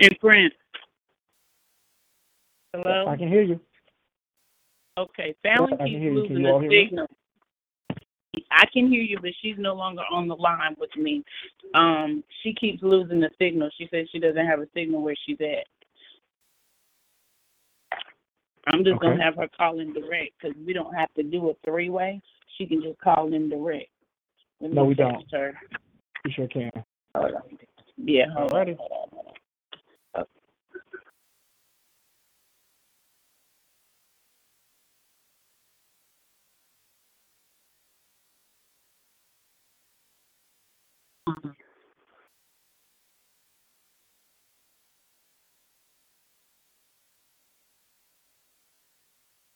And Prince. Hello? I can hear you. Okay, Fallon keeps you. Can losing the signal. I can hear you, but she's no longer on the line with me. Um, she keeps losing the signal. She says she doesn't have a signal where she's at. I'm just Okay. gonna have her call in direct because we don't have to do a three way. She can just call in direct. No, we text Her. You sure can. Hold on. Yeah, hold Alrighty. hold on.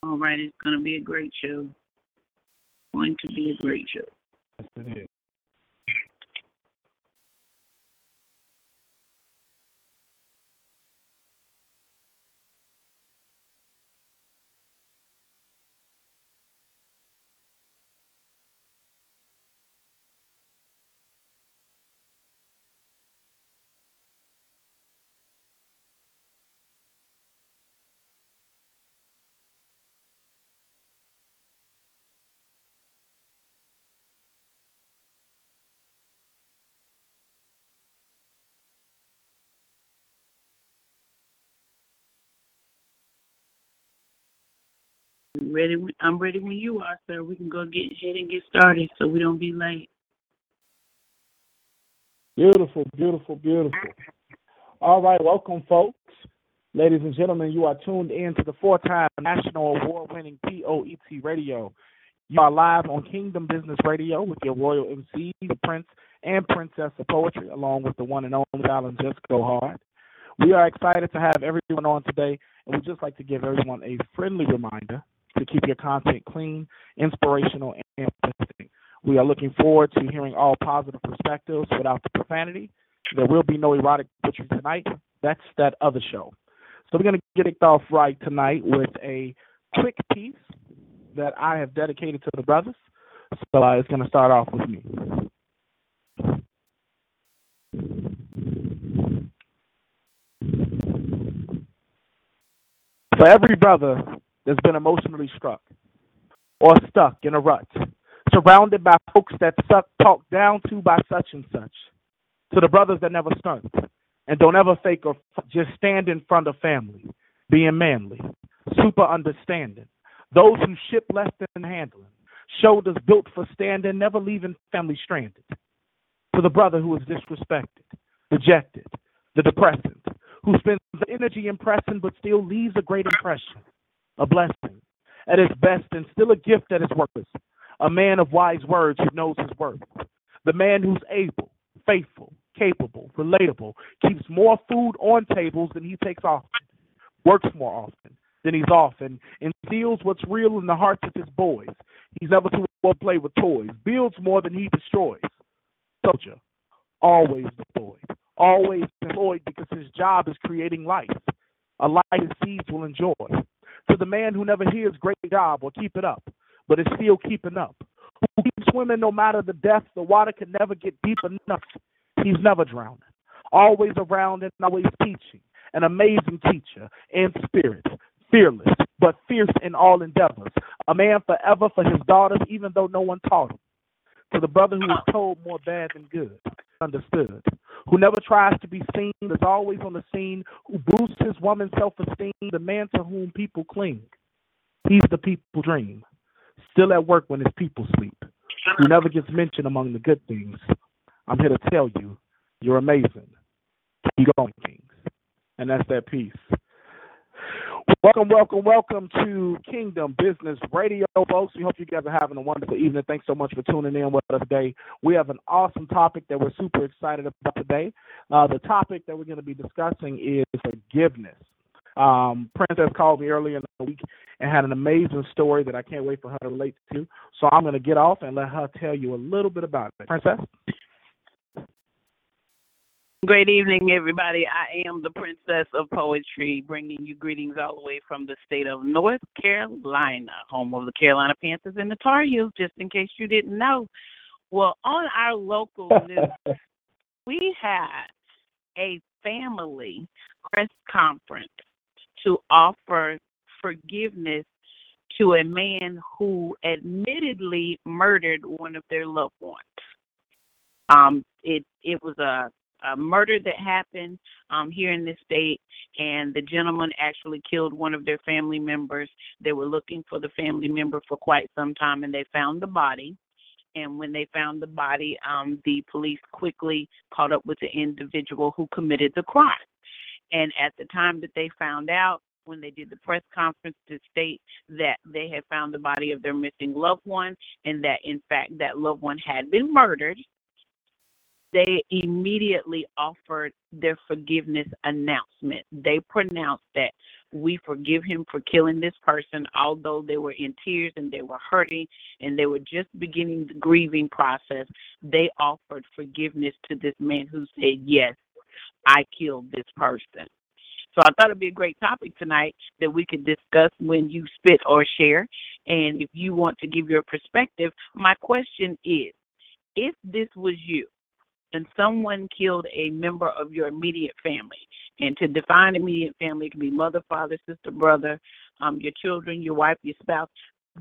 All right, it's gonna be a great show. Going to be a great show. Yes, it is. I'm ready. when- I'm ready when you are, sir. We can go get ahead and get started so we don't be late. Beautiful, beautiful, beautiful. All right, welcome, folks. Ladies and gentlemen, you are tuned in to the four-time national award-winning POET Radio. You are live on Kingdom Business Radio with your royal MC, the Prince and Princess of Poetry, along with the one and only Fallon Just Go Hard. We are excited to have everyone on today, and we'd just like to give everyone a friendly reminder to keep your content clean, inspirational, and uplifting. We are looking forward to hearing all positive perspectives without the profanity. There will be no erotic poetry tonight. That's that other show. So we're going to get it off right tonight with a quick piece that I have dedicated to the brothers. So uh, it's going to start off with me. For every brother that's been emotionally struck or stuck in a rut, surrounded by folks that suck talked down to by such and such, to the brothers that never stunt and don't ever fake or just stand in front of family, being manly, super understanding, those who ship less than handling, shoulders built for standing, never leaving family stranded, to the brother who is disrespected, dejected, the depressant, who spends the energy impressing but still leaves a great impression, a blessing at his best and still a gift at his worst, a man of wise words who knows his worth, the man who's able, faithful, capable, relatable, keeps more food on tables than he takes often, works more often than he's often, instills what's real in the hearts of his boys. He's never too well play with toys, builds more than he destroys. Soldier, always deployed, always employed because his job is creating life, a life his seeds will enjoy. The man who never hears great job or keep it up, but is still keeping up, who keeps swimming no matter the depth, the water can never get deep enough. He's never drowning, always around and always teaching, an amazing teacher in spirit, fearless but fierce in all endeavors, a man forever for his daughters, even though no one taught him. To the brother who is told more bad than good, understood, who never tries to be seen, is always on the scene, who boosts his woman's self esteem, the man to whom people cling. He's the people dream, still at work when his people sleep, who never gets mentioned among the good things. I'm here to tell you, you're amazing. Keep going, Kings. And that's that piece. Welcome, welcome, welcome to Kingdom Business Radio, folks. We hope you guys are having a wonderful evening. Thanks so much for tuning in with us today. We have an awesome topic that we're super excited about today. Uh, the topic that we're going to be discussing is forgiveness. Um, Princess called me earlier in the week and had an amazing story that I can't wait for her to relate to. So I'm going to get off and let her tell you a little bit about it. Princess? Great evening, everybody. I am the Princess of Poetry, bringing you greetings all the way from the state of North Carolina, home of the Carolina Panthers and the Tar Heels, just in case you didn't know. Well, on our local news, we had a family press conference to offer forgiveness to a man who admittedly murdered one of their loved ones. Um, it it was a, a murder that happened um, here in this state, and the gentleman actually killed one of their family members. They were looking for the family member for quite some time, and they found the body. And when they found the body, um, the police quickly caught up with the individual who committed the crime. And at the time that they found out, when they did the press conference to state that they had found the body of their missing loved one and that in fact that loved one had been murdered they immediately offered their forgiveness announcement. They pronounced that we forgive him for killing this person, although they were in tears and they were hurting and they were just beginning the grieving process. They offered forgiveness to this man who said, Yes, I killed this person. So I thought it'd be a great topic tonight that we could discuss when you spit or share. And if you want to give your perspective, my question is if this was you and someone killed a member of your immediate family, and to define immediate family, it can be mother, father, sister, brother, um, your children, your wife, your spouse,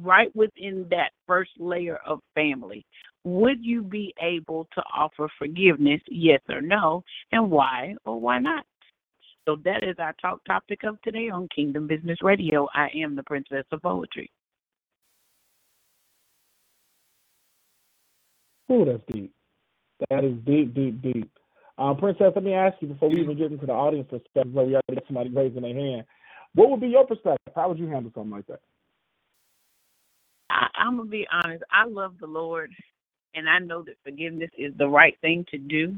right within that first layer of family, would you be able to offer forgiveness, yes or no, and why or why not? So that is our talk topic of today on Kingdom Business Radio. I am the Princess of Poetry. Oh, that's deep. That is deep, deep, deep. Um, Princess, let me ask you before we even get into the audience perspective, where we already got somebody raising their hand. What would be your perspective? How would you handle something like that? I, I'm gonna be honest. I love the Lord, and I know that forgiveness is the right thing to do.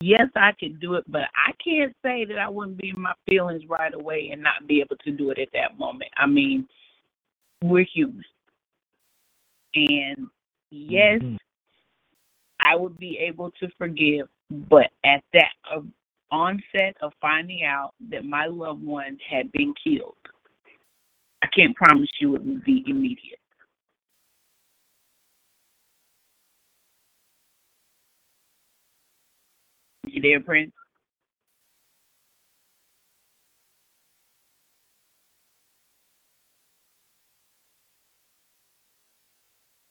Yes, I could do it, but I can't say that I wouldn't be in my feelings right away and not be able to do it at that moment. I mean, we're human, and yes, mm-hmm. I would be able to forgive, but at that uh, onset of finding out that my loved one had been killed, I can't promise you it would be immediate. You there, Prince?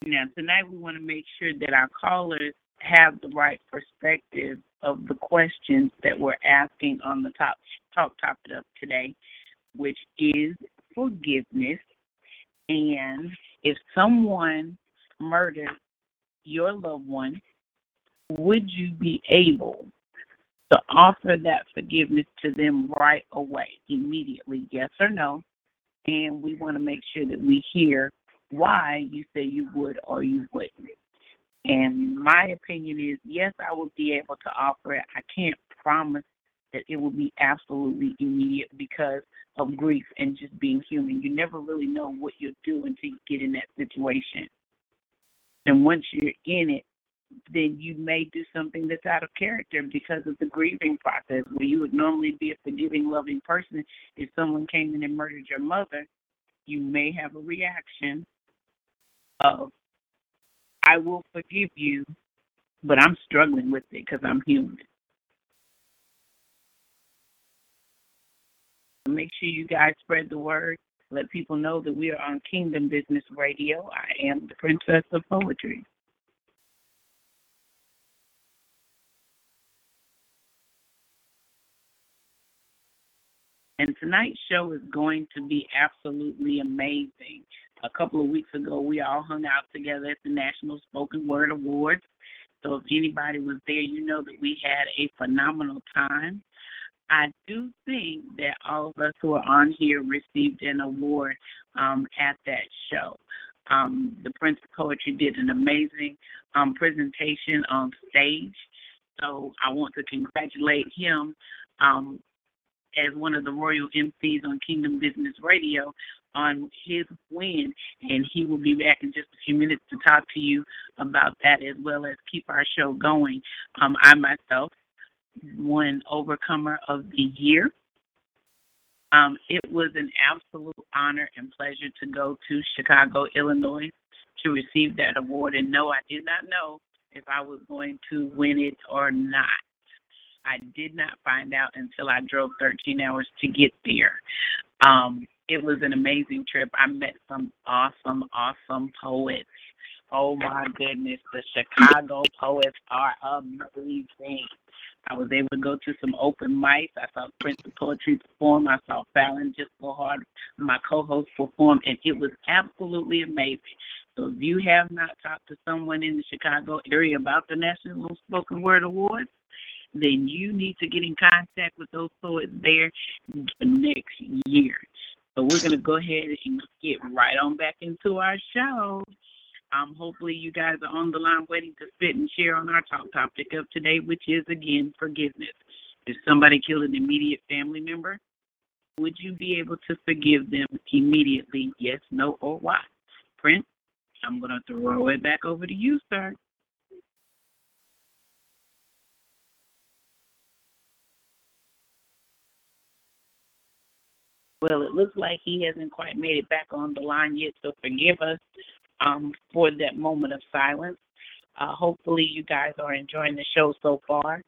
Now, tonight we want to make sure that our callers have the right perspective of the questions that we're asking on the top talk topic of today, which is forgiveness. And if someone murdered your loved one, would you be able to offer that forgiveness to them right away, immediately, yes or no. And we want to make sure that we hear why you say you would or you wouldn't. And my opinion is yes, I will be able to offer it. I can't promise that it will be absolutely immediate because of grief and just being human. You never really know what you'll do until you get in that situation. And once you're in it, then you may do something that's out of character because of the grieving process where you would normally be a forgiving, loving person. If someone came in and murdered your mother, you may have a reaction of, I will forgive you, but I'm struggling with it because I'm human. Make sure you guys spread the word. Let people know that we are on Kingdom Business Radio. I am the Princess of Poetry. And tonight's show is going to be absolutely amazing. A couple of weeks ago, we all hung out together at the National Spoken Word Awards. So if anybody was there, you know that we had a phenomenal time. I do think that all of us who are on here received an award um, at that show. Um, the Prince of Poetry did an amazing um, presentation on stage. So I want to congratulate him um, as one of the royal MCs on Kingdom Business Radio on his win. And he will be back in just a few minutes to talk to you about that as well as keep our show going. Um, I myself won Overcomer of the Year. Um, it was an absolute honor and pleasure to go to Chicago, Illinois to receive that award. And no, I did not know if I was going to win it or not. I did not find out until I drove 13 hours to get there. Um, it was an amazing trip. I met some awesome, awesome poets. Oh my goodness, the Chicago poets are amazing. I was able to go to some open mics. I saw Prince of Poetry perform. I saw Fallon just go hard, my co-host perform, and it was absolutely amazing. So if you have not talked to someone in the Chicago area about the National Spoken Word Awards, then you need to get in contact with those poets there next year. So we're going to go ahead and get right on back into our show. Um, hopefully, you guys are on the line waiting to spit and share on our top topic of today, which is again forgiveness. If somebody killed an immediate family member, would you be able to forgive them immediately? Yes, no, or why? Prince, I'm going to throw it back over to you, sir. Well, it looks like he hasn't quite made it back on the line yet, so forgive us um, for that moment of silence. Uh, hopefully, you guys are enjoying the show so far.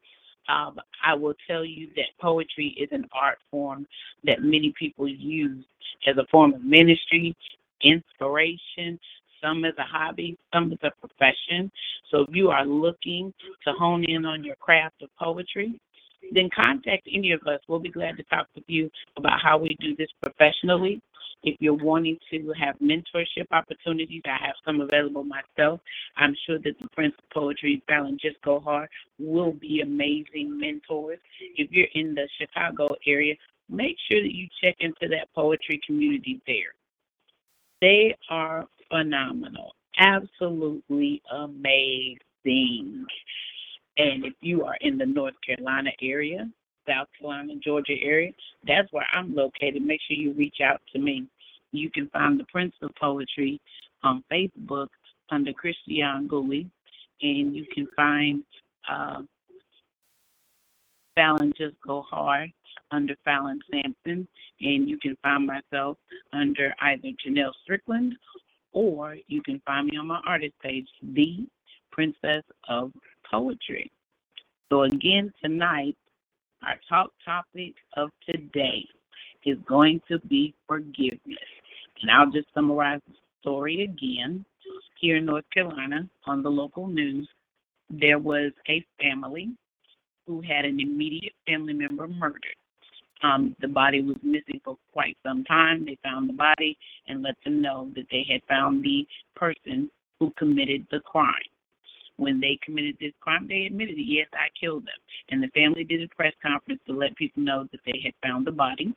Um, I will tell you that poetry is an art form that many people use as a form of ministry, inspiration, some as a hobby, some as a profession. So if you are looking to hone in on your craft of poetry, then contact any of us. We'll be glad to talk with you about how we do this professionally. If you're wanting to have mentorship opportunities, I have some available myself. I'm sure that the Prince of Poetry, Fallon Just Go Hard, will be amazing mentors. If you're in the Chicago area, make sure that you check into that poetry community there. They are phenomenal, absolutely amazing. And if you are in the North Carolina area, South Carolina, Georgia area, that's where I'm located. Make sure you reach out to me. You can find the Prince of Poetry on Facebook under Christian Gouy, and you can find uh, Fallon Just Go Hard under Fallon Sampson, and you can find myself under either Janelle Strickland or you can find me on my artist page, The Princess of Poetry. So, again, tonight, our talk topic of today is going to be forgiveness. And I'll just summarize the story again. Here in North Carolina, on the local news, there was a family who had an immediate family member murdered. Um, the body was missing for quite some time. They found the body and let them know that they had found the person who committed the crime. When they committed this crime, they admitted, yes, I killed them. And the family did a press conference to let people know that they had found the body.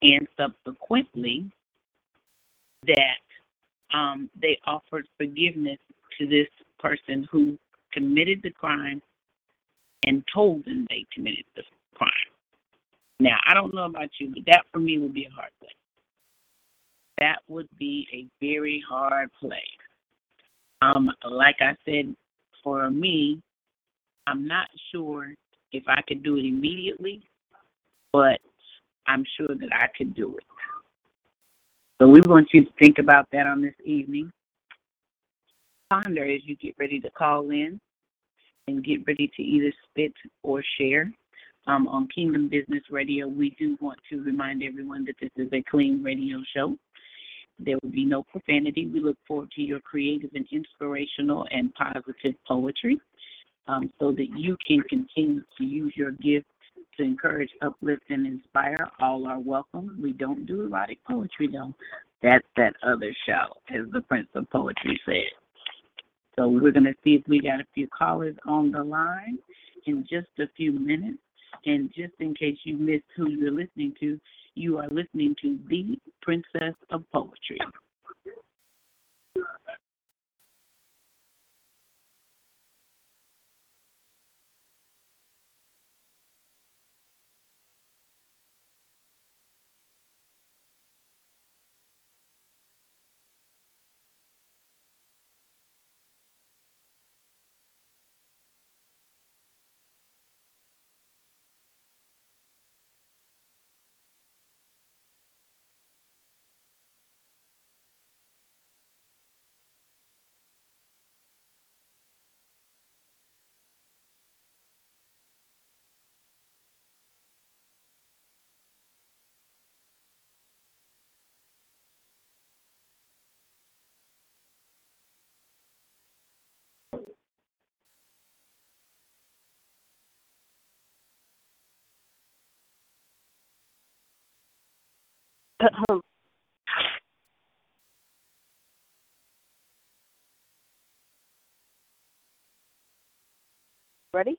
And subsequently, that um, they offered forgiveness to this person who committed the crime and told them they committed the crime. Now, I don't know about you, but that for me would be a hard place. That would be a very hard play. Um, like I said, for me, I'm not sure if I could do it immediately, but I'm sure that I could do it. So we want you to think about that on this evening. Ponder as you get ready to call in and get ready to either spit or share. Um, on Kingdom Business Radio, we do want to remind everyone that this is a clean radio show. There will be no profanity. We look forward to your creative and inspirational and positive poetry um, so that you can continue to use your gift to encourage, uplift, and inspire. All are welcome. We don't do erotic poetry, though. That's that other show, as the Prince of Poetry said. So we're going to see if we got a few callers on the line in just a few minutes. And just in case you missed who you're listening to, you are listening to the Princess of Poetry. Ready?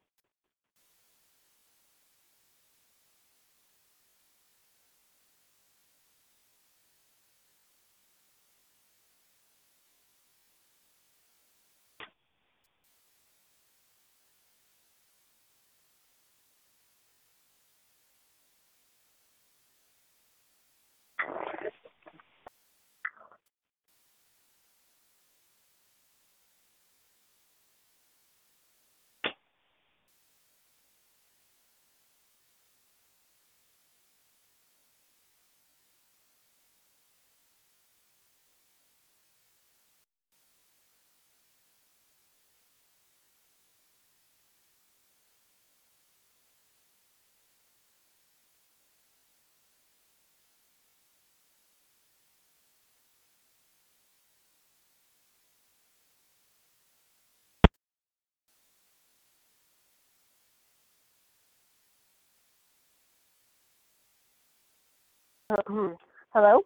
Mm-hmm. Hello?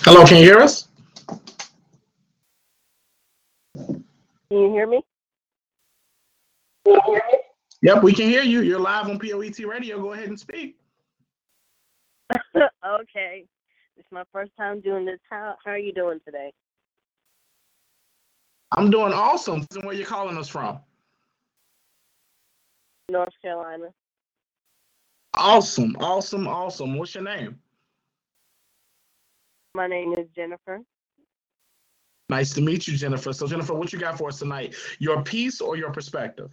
Hello, can you hear us? Can you hear me? Yep, we can hear you. You're live on POET Radio. Go ahead and speak. okay. It's my first time doing this. How how are you doing today? I'm doing awesome. Where are you calling us from? North Carolina. Awesome, awesome, awesome. What's your name? My name is Jennifer. Nice to meet you, Jennifer. So, Jennifer, what you got for us tonight? Your piece or your perspective?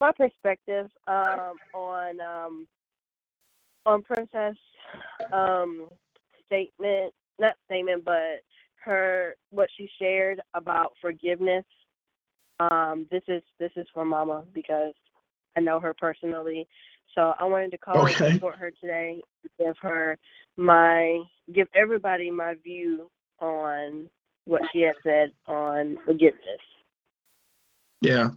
My perspective um, on um, on Princess um, statement, not statement, but her what she shared about forgiveness. Um, this is this is for Mama because I know her personally. So I wanted to call Okay. and support her today, give her my give everybody my view on what she has said on forgiveness. Yeah.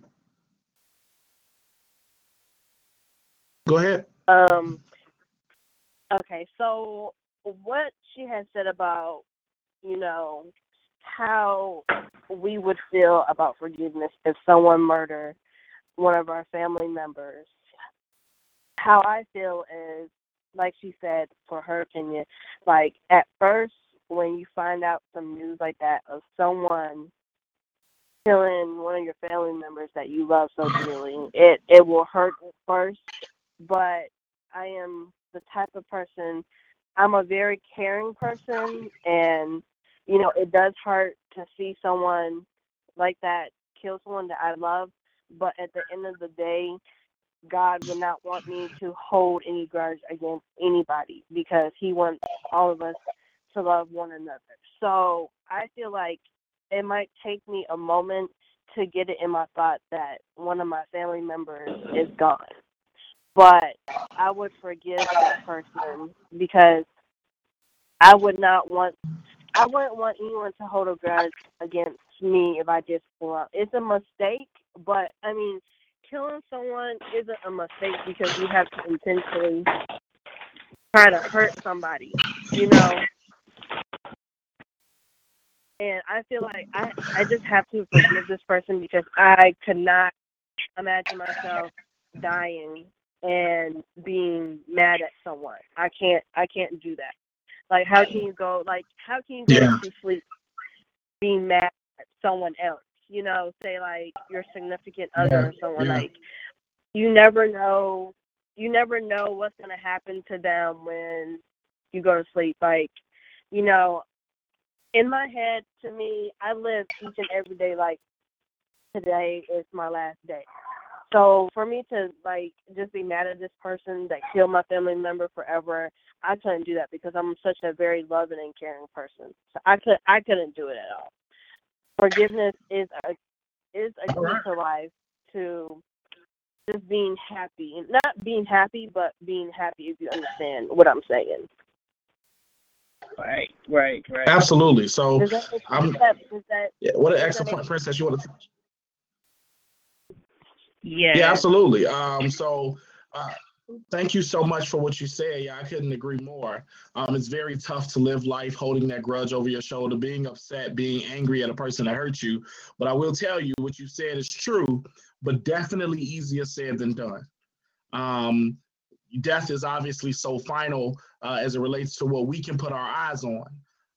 Go ahead. Um, okay, so what she has said about, you know, how we would feel about forgiveness if someone murdered one of our family members. How I feel is, like she said, for her opinion, like at first when you find out some news like that of someone killing one of your family members that you love so dearly, it it will hurt at first but I am the type of person. I'm a very caring person, and you know it does hurt to see someone like that kill someone that I love. But at the end of the day, God would not want me to hold any grudge against anybody because He wants all of us to love one another. So I feel like it might take me a moment to get it in my thought that one of my family members is gone but I would forgive that person because I would not want I wouldn't want anyone to hold a grudge against me if I just pull out. It's a mistake, but I mean, killing someone isn't a mistake because you have to intentionally try to hurt somebody, you know. And I feel like I I just have to forgive this person because I could not imagine myself dying and being mad at someone. I can't I can't do that. Like how can you go like how can you go Yeah. to sleep being mad at someone else? You know, say like your significant other Yeah, or someone yeah. like you never know you never know what's gonna happen to them when you go to sleep. Like, you know, in my head to me, I live each and every day like today is my last day. So for me to like just be mad at this person that killed my family member forever, I couldn't do that because I'm such a very loving and caring person. So I could I couldn't do it at all. Forgiveness is a is a key to life to just being happy. Not being happy, but being happy if you understand what I'm saying. Right, right, right. Absolutely. So, Does that, I'm- does that, does that yeah, what an excellent point, Princess. You want to? Yeah. Yeah, absolutely. Um, so uh, thank you so much for what you said. Yeah, I couldn't agree more. Um, it's very tough to live life holding that grudge over your shoulder, being upset, being angry at a person that hurt you. But I will tell you what you said is true, but definitely easier said than done. Um, death is obviously so final uh, as it relates to what we can put our eyes on.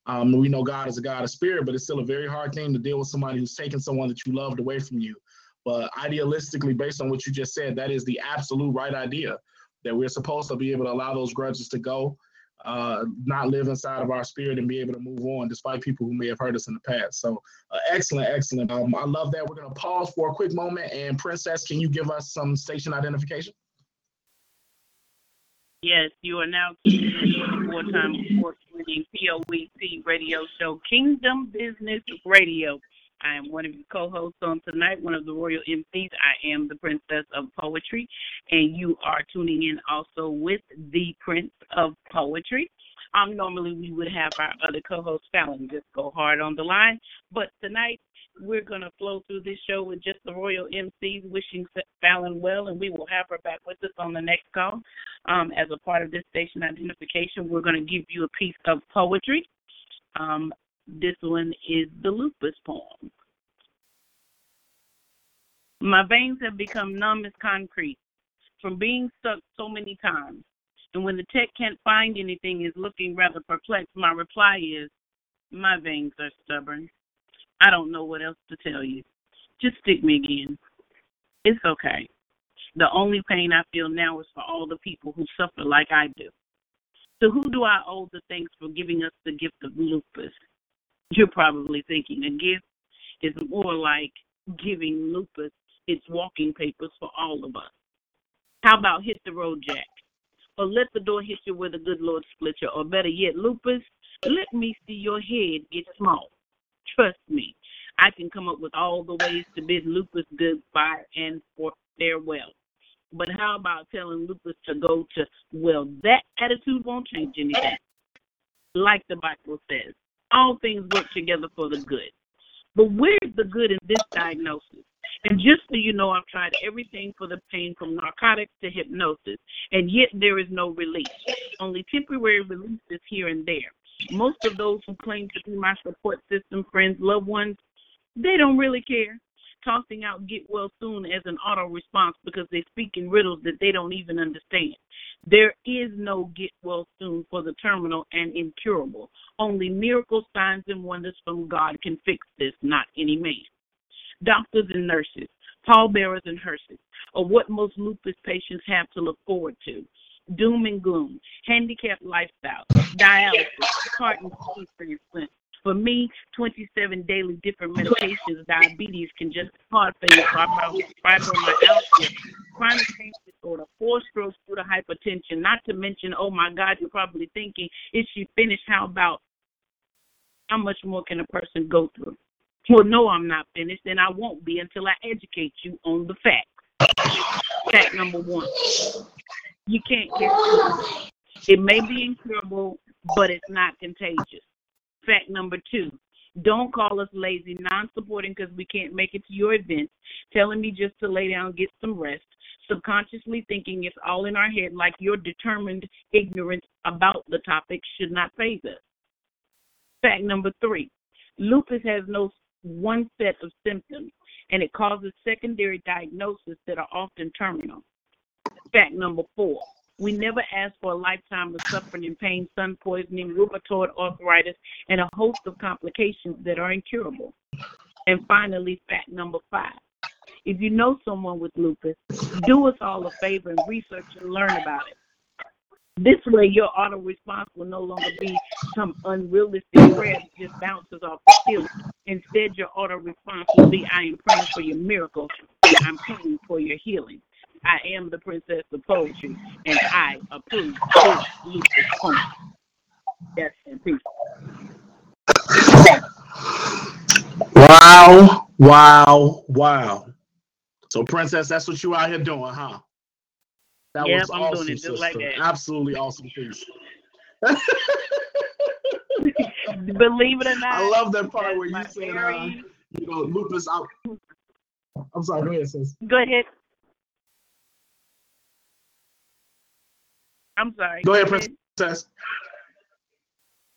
Um, we know God is a God of spirit, but it's still a very hard thing to deal with somebody who's taken someone that you loved away from you. But idealistically, based on what you just said, that is the absolute right idea that we're supposed to be able to allow those grudges to go, uh, not live inside of our spirit and be able to move on despite people who may have hurt us in the past. So uh, excellent, excellent. Um, I love that. We're going to pause for a quick moment. And Princess, can you give us some station identification? Yes, you are now tuning in four-time award-winning POET radio show, Kingdom Business Radio. I am one of your co-hosts on tonight, one of the royal MCs. I am the Princess of Poetry, and you are tuning in also with the Prince of Poetry. Um, normally we would have our other co-host Fallon just go hard on the line, but tonight we're going to flow through this show with just the royal MCs, wishing Fallon well, and we will have her back with us on the next call. Um, as a part of this station identification, we're going to give you a piece of poetry. Um, this one is the lupus poem. My veins have become numb as concrete from being stuck so many times. And when the tech can't find anything, is looking rather perplexed, my reply is, My veins are stubborn. I don't know what else to tell you. Just stick me again. It's okay. The only pain I feel now is for all the people who suffer like I do. So who do I owe the thanks for giving us the gift of lupus? You're probably thinking a gift is more like giving lupus its walking papers for all of us. How about hit the road, Jack? Or let the door hit you where the good Lord split you. Or better yet, lupus, let me see your head get small. Trust me, I can come up with all the ways to bid lupus goodbye and for farewell. But how about telling lupus to go to, well, that attitude won't change anything. Like the Bible says, all things work together for the good. But where's the good in this diagnosis? And just so you know, I've tried everything for the pain from narcotics to hypnosis, and yet there is no relief. Only temporary relief is here and there. Most of those who claim to be my support system, friends, loved ones, they don't really care. Tossing out get well soon as an auto response because they speak in riddles that they don't even understand. There is no get well soon for the terminal and incurable. Only miracle signs and wonders from God can fix this, not any man. Doctors and nurses, pallbearers and hearses, are what most lupus patients have to look forward to. Doom and gloom, handicapped lifestyle, dialysis, heart and transplant. For me, 27 daily different medications, diabetes, congestive heart failure, fibromyalgia, chronic pain disorder, four strokes due to hypertension. Not to mention, oh my God, you're probably thinking, is she finished? How about how much more can a person go through? Well, no, I'm not finished, and I won't be until I educate you on the facts. Fact number one you can't get it. It may be incurable, but it's not contagious. Fact number two. Don't call us lazy, non supporting because we can't make it to your event, telling me just to lay down, get some rest, subconsciously thinking it's all in our head like your determined ignorance about the topic should not phase us. Fact number three. Lupus has no one set of symptoms and it causes secondary diagnoses that are often terminal. Fact number four we never ask for a lifetime of suffering and pain, sun poisoning, rheumatoid arthritis, and a host of complications that are incurable. And finally, fact number five. If you know someone with lupus, do us all a favor and research and learn about it. This way, your auto response will no longer be some unrealistic prayer that just bounces off the ceiling. Instead, your auto response will be, I am praying for your miracle, I'm praying for your healing. I am the princess of poetry, and I approve this lupus poem. Yes, and peace. Wow, wow, wow. So, Princess, that's what you out here doing, huh? That yep, was I'm awesome, doing it just sister. like that. Absolutely awesome piece. Believe it or not, I love that part where you said, uh, you know, lupus. I'm sorry. Go ahead, sis. Go ahead. I'm sorry. Go ahead, Princess.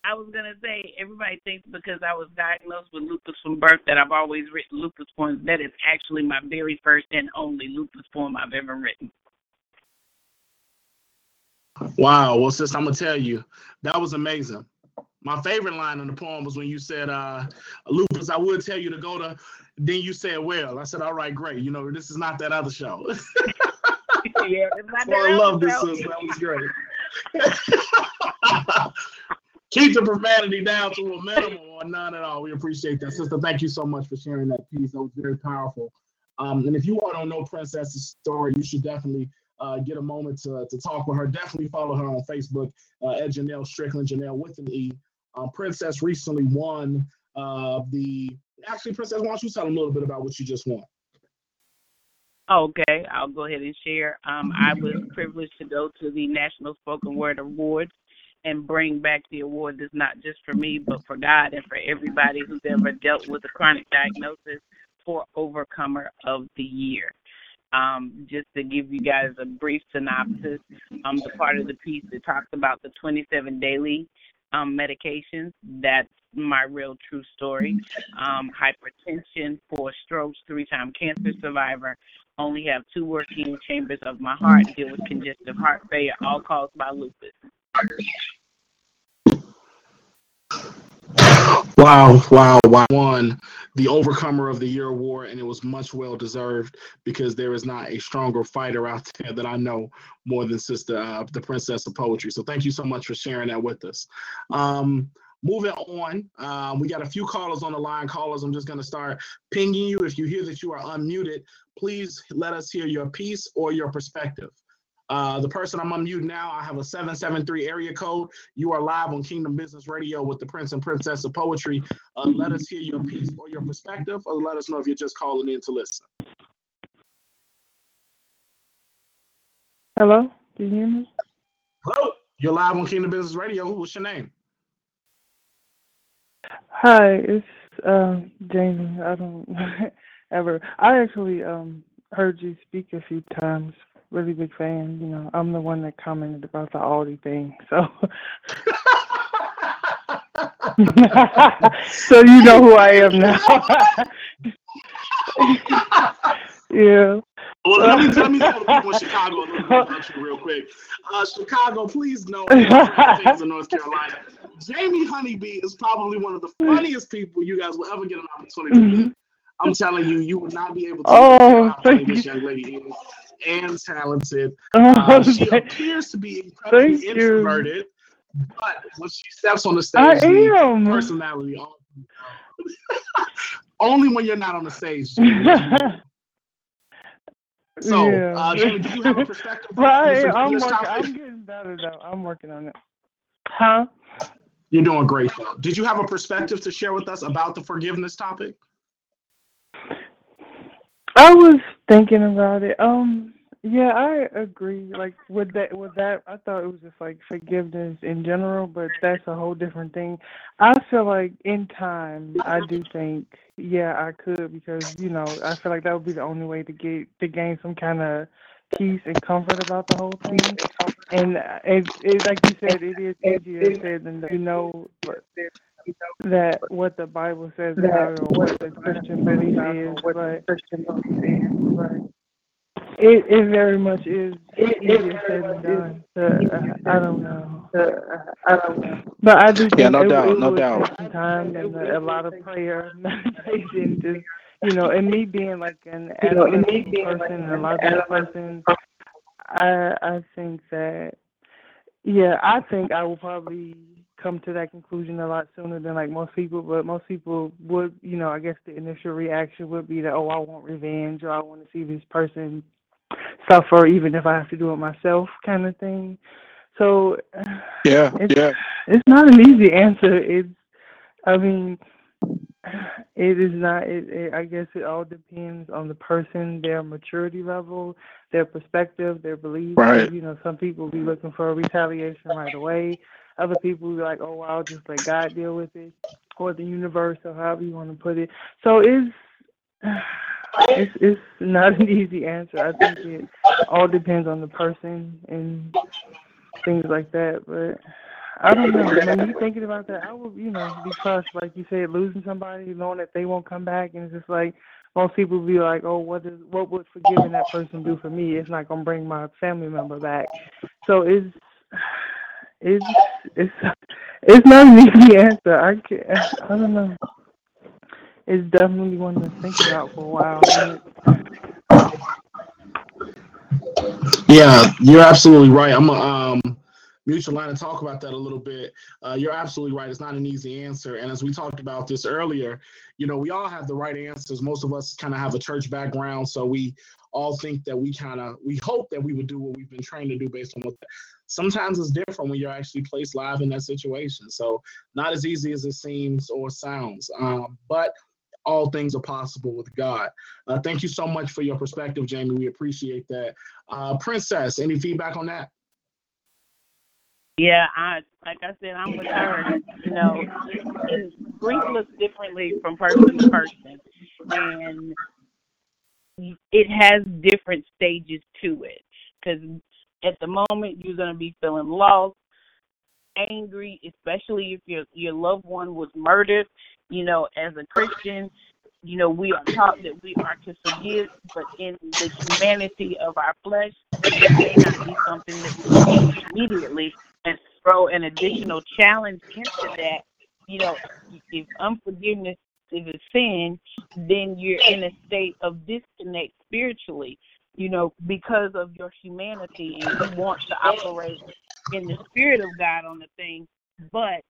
I was gonna say everybody thinks because I was diagnosed with lupus from birth that I've always written lupus poems. That is actually my very first and only lupus poem I've ever written. Wow. Well, sis, I'm gonna tell you, that was amazing. My favorite line in the poem was when you said, uh, Lupus, I would tell you to go to then you said, Well. I said, All right, great. You know, this is not that other show. yeah, well, I love this, show. sis. That was great. Keep the profanity down to a minimum or none at all. We appreciate that. Sister, thank you so much for sharing that piece. That was very powerful. Um, and if you all don't know Princess's story, you should definitely uh, get a moment to, to talk with her. Definitely follow her on Facebook uh, at Janelle Strickland, Janelle with an E. Um, Princess recently won uh, the. Actually, Princess, why don't you tell them a little bit about what you just won? Okay, I'll go ahead and share. Um, I was privileged to go to the National Spoken Word Awards and bring back the award that's not just for me, but for God and for everybody who's ever dealt with a chronic diagnosis for Overcomer of the Year. Um, just to give you guys a brief synopsis, um, the part of the piece that talks about the 27 daily um, medications, that's my real true story. Um, hypertension, four strokes, three time cancer survivor, only have two working chambers of my heart, deal with congestive heart failure, all caused by lupus. Wow, wow, wow. Won the Overcomer of the Year award, and it was much well deserved because there is not a stronger fighter out there that I know more than Sister, uh, the Princess of Poetry. So thank you so much for sharing that with us. Um, moving on, um, we got a few callers on the line. Callers, I'm just going to start pinging you. If you hear that you are unmuted, please let us hear your piece or your perspective. Uh, the person I'm unmuted now, I have a 773 area code. You are live on Kingdom Business Radio with the Prince and Princess of Poetry. Uh, let us hear your piece or your perspective, or let us know if you're just calling in to listen. Hello, can you hear me? Hello, you're live on Kingdom Business Radio. What's your name? Hi, it's um Jamie. I don't ever. I actually um heard you speak a few times. Really big fan. You know, I'm the one that commented about the Aldi thing. So, so you know who I am now. yeah. Well, let me, let me tell the people in Chicago a little bit about you real quick. Uh, Chicago, please know things in North Carolina. Jamie Honeybee is probably one of the funniest people you guys will ever get an opportunity to meet. I'm telling you, you will not be able to Oh, thank this you. young lady is and talented. Oh, Uh, she appears to be incredibly Thank you. introverted, but when she steps on the stage, I the am. personality on. Only when you're not on the stage. So, Yeah. uh, do you have a perspective? Right, I'm working. I'm getting better though. I'm working on it. Huh? You're doing great, though. Did you have a perspective to share with us about the forgiveness topic? I was thinking about it. Um, yeah, I agree. Like with that, with that, I thought it was just like forgiveness in general, but that's a whole different thing. I feel like in time, I do think, yeah, I could because you know, I feel like that would be the only way to get to gain some kind of peace and comfort about the whole thing. And it, it like you said, it is easier said than. You know that what the Bible says about it or what the Christian belief is, but it it very much is easier said than done. So, uh, I don't know. I don't know. But I do think Yeah, no it, doubt, it no would doubt. take some time and a, a lot of prayer, meditation, just you know, and me being like an adolescent person, and a lot of person, I I think that yeah, I think I will probably come to that conclusion a lot sooner than like most people. But most people would, you know, I guess the initial reaction would be that, oh, I want revenge, or I want to see this person suffer, even if I have to do it myself, kind of thing. So Yeah, It's- yeah. it's not an easy answer. It's, I mean, it is not. It, it, I guess it all depends on the person, their maturity level, their perspective, their beliefs. Right. You know, some people be looking for a retaliation right away. Other people be like, "Oh, well, I'll just let God deal with it, or the universe, or however you want to put it." So it's it's it's not an easy answer. I think it all depends on the person and things like that. But I don't know. When you thinking about that, I would, you know, be crushed, like you said, losing somebody, knowing that they won't come back, and it's just like most people be like, oh, what is what would forgiving that person do for me? It's not gonna bring my family member back. So it's it's it's it's not an easy answer. I can't, I don't know. It's definitely one to think about for a while. Yeah, you're absolutely right. I'm a um, mutual line and talk about that a little bit. Uh, you're absolutely right. It's not an easy answer. And as we talked about this earlier, you know, we all have the right answers. Most of us kind of have a church background, so we all think that we kind of we hope that we would do what we've been trained to do based on what. Sometimes it's different when you're actually placed live in that situation. So not as easy as it seems or sounds. Um, but all things are possible with God. Uh, thank you so much for your perspective, Jamie. We appreciate that. Uh, Princess, any feedback on that? Yeah, I like I said, I'm with her. You know, grief looks differently from person to person, and it has different stages to it. Because at the moment, you're gonna be feeling lost, angry, especially if your your loved one was murdered. You know, as a Christian, you know, we are taught that we are to forgive, but in the humanity of our flesh, it may not be something that we do immediately and throw an additional challenge into that. You know, if unforgiveness is a sin, then you're in a state of disconnect spiritually, you know, because of your humanity and you want to operate in the spirit of God on the thing, but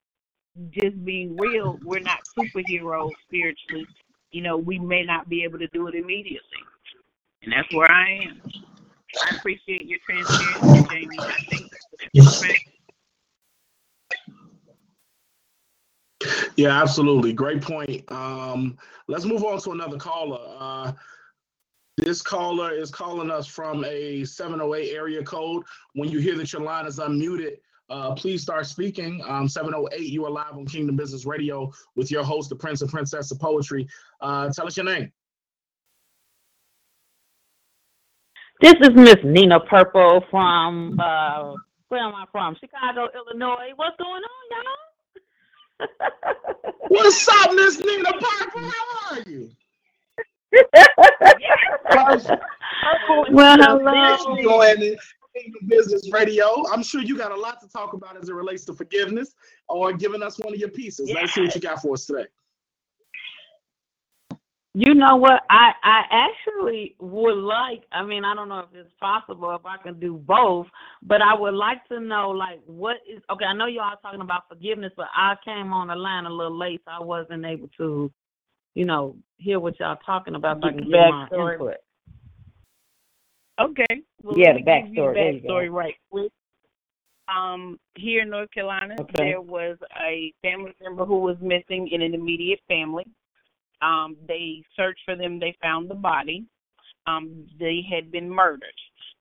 just being real, we're not superheroes spiritually. You know, we may not be able to do it immediately. And that's where I am. I appreciate your transparency, Jamie. I think Yeah, absolutely. Great point. Um, let's move on to another caller. Uh, this caller is calling us from a 708 area code. When you hear that your line is unmuted, uh, please start speaking. Um, 708, you are live on Kingdom Business Radio with your host, the Prince and Princess of Poetry. Uh, tell us your name. This is Miss Nina Purple from, uh, where am I from? Chicago, Illinois. What's going on, y'all? What's up, Miss Nina Purple? How are you? Well, hello. Go ahead and business radio. I'm sure you got a lot to talk about as it relates to forgiveness or giving us one of your pieces. Let's see what you got for us today. You know what? I I actually would like. I mean, I don't know if it's possible if I can do both, but I would like to know like what is okay. I know you all talking about forgiveness, but I came on the line a little late, so I wasn't able to, you know, hear what y'all talking about. So I can give my input. Okay. Well, yeah, the backstory. Backstory right quick. Um, here in North Carolina, okay. there was a family member who was missing in an immediate family. Um, they searched for them. They found the body. Um, they had been murdered,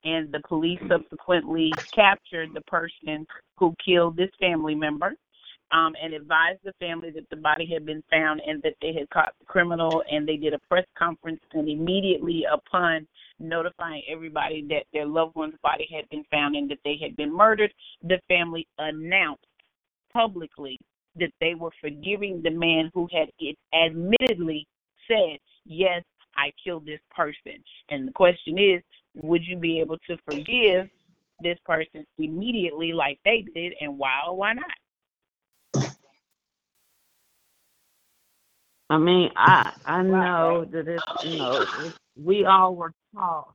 and the police subsequently captured the person who killed this family member. Um, and advised the family that the body had been found and that they had caught the criminal. And they did a press conference. And immediately upon notifying everybody that their loved one's body had been found and that they had been murdered, the family announced publicly that they were forgiving the man who had it admittedly said, Yes, I killed this person. And the question is, would you be able to forgive this person immediately like they did and why or why not? I mean, I I know that it's you know it's, we all were taught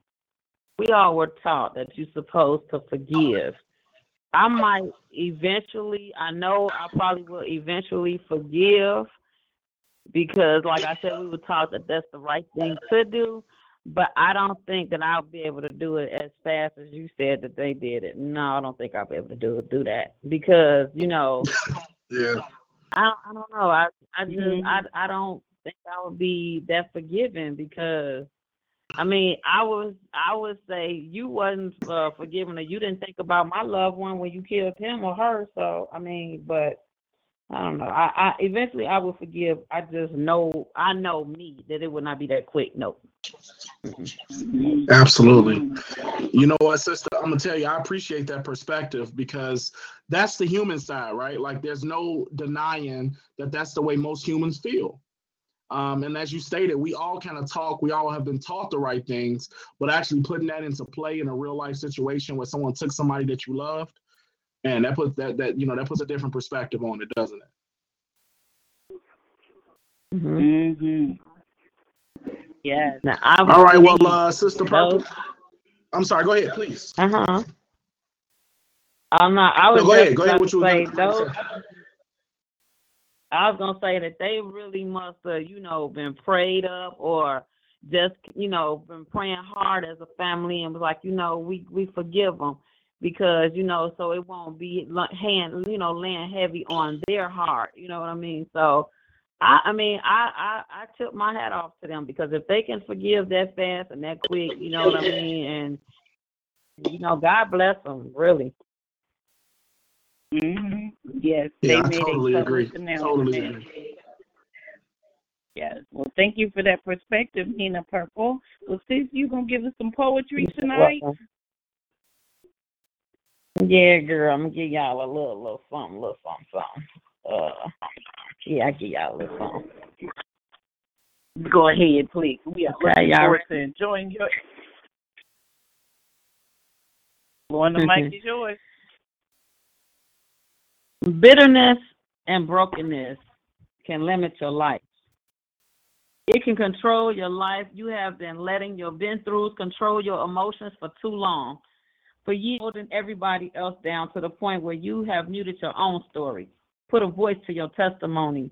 we all were taught that you're supposed to forgive I might eventually, I know I probably will eventually forgive because, like I said, we were taught that that's the right thing to do. But I don't think that I'll be able to do it as fast as you said that they did it. No, I don't think I'll be able to do do that because you know. yeah. I I don't know. I I just mm-hmm. I I don't think I would be that forgiving because I mean, I was I would say you wasn't uh, forgiving her. You didn't think about my loved one when you killed him or her. So I mean, but I don't know. I, I eventually I will forgive. I just know I know me that it would not be that quick. No. Absolutely. You know what, sister? I'm gonna tell you, I appreciate that perspective because that's the human side, right? Like, there's no denying that that's the way most humans feel. Um, and as you stated, we all kind of talk, we all have been taught the right things, but actually putting that into play in a real life situation where someone took somebody that you loved, and that puts that that you know that puts a different perspective on it, doesn't it? Mm-hmm. Mm-hmm. Yes. Now, All right, well, uh, sister Purple. I'm sorry. Go ahead, please. Uh-huh. I'm not. I was No, go just ahead. Go ahead. What you say those. I was gonna say that they really must have, you know, been prayed up or just, you know, been praying hard as a family and was like, you know, we we forgive them because, you know, so it won't be hand, you know, laying heavy on their heart. You know what I mean? So, I I mean, I I I took my hat off to them because if they can forgive that fast and that quick, you know what I mean, and you know, God bless them, really. Hmm Yes, Yeah, I they made totally a agree. Totally announcement. agree. Yes. Well, thank you for that perspective, Nina Purple. Well, sis, you gonna give us some poetry tonight? Yeah, girl, I'm gonna give y'all a little, little something, little something, something. Uh, yeah, I give y'all a little something. Go ahead, please. We are Okay, looking y'all forward to enjoying your. Lauren, the mic is yours. Bitterness and brokenness can limit your life. It can control your life. You have been letting your been throughs control your emotions for too long. For years, holding everybody else down to the point where you have muted your own story, put a voice to your testimony.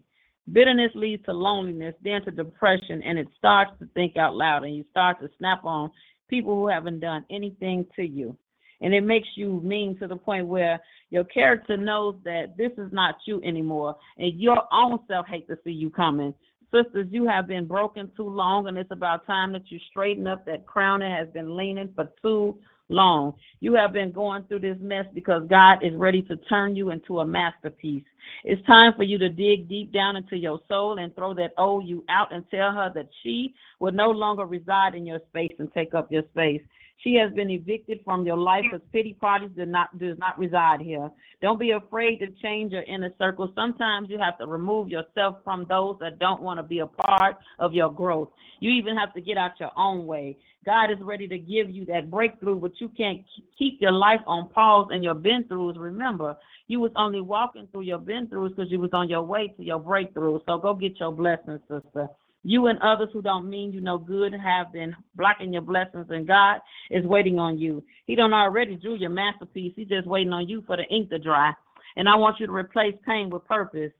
Bitterness leads to loneliness, then to depression, and it starts to think out loud, and you start to snap on people who haven't done anything to you. And it makes you mean to the point where your character knows that this is not you anymore, and your own self hate to see you coming. Sisters, you have been broken too long, and it's about time that you straighten up that crown that has been leaning for too long. You have been going through this mess because God is ready to turn you into a masterpiece. It's time for you to dig deep down into your soul and throw that old you out and tell her that she will no longer reside in your space and take up your space. She has been evicted from your life because pity parties do not does not reside here. Don't be afraid to change your inner circle. Sometimes you have to remove yourself from those that don't want to be a part of your growth. You even have to get out your own way. God is ready to give you that breakthrough, but you can't keep your life on pause and your been throughs. Remember, you was only walking through your been throughs because you was on your way to your breakthrough. So go get your blessings, sister. You and others who don't mean you no good have been blocking your blessings, and God is waiting on you. He don't already drew your masterpiece. He's just waiting on you for the ink to dry. And I want you to replace pain with purpose,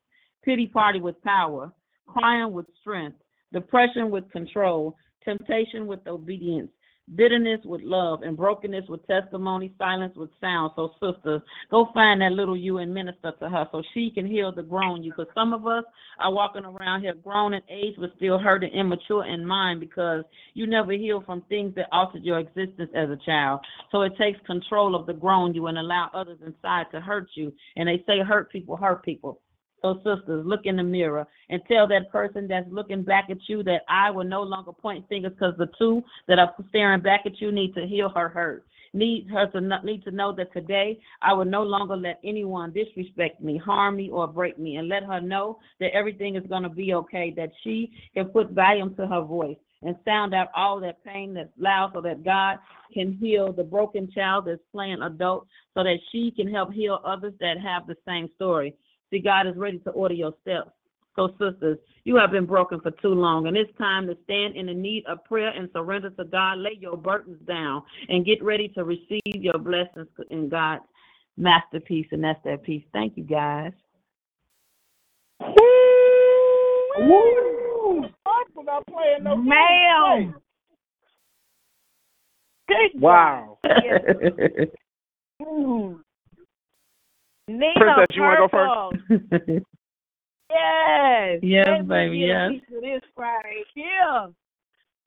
pity party with power, crying with strength, depression with control, temptation with obedience, bitterness with love, and brokenness with testimony, silence with sound. So, sisters, go find that little you and minister to her so she can heal the grown you. Because some of us are walking around here grown in age but still hurt and immature in mind because you never heal from things that altered your existence as a child. So it takes control of the grown you and allow others inside to hurt you. And they say hurt people hurt people. So, sisters, look in the mirror and tell that person that's looking back at you that I will no longer point fingers because the two that are staring back at you need to heal her hurt. Need her to not, need to know that today I will no longer let anyone disrespect me, harm me, or break me, and let her know that everything is going to be okay. That she can put volume to her voice and sound out all that pain that's loud, so that God can heal the broken child that's playing adult, so that she can help heal others that have the same story. See, God is ready to order your steps. So, sisters, you have been broken for too long, and it's time to stand in the need of prayer and surrender to God. Lay your burdens down and get ready to receive your blessings in God's masterpiece, and that's that peace. Thank you, guys. Woo! Without playing no Ma'am. Good Wow. Nina Princess, you wanna go first? Yes. Yes, Let me baby, yes. this right here.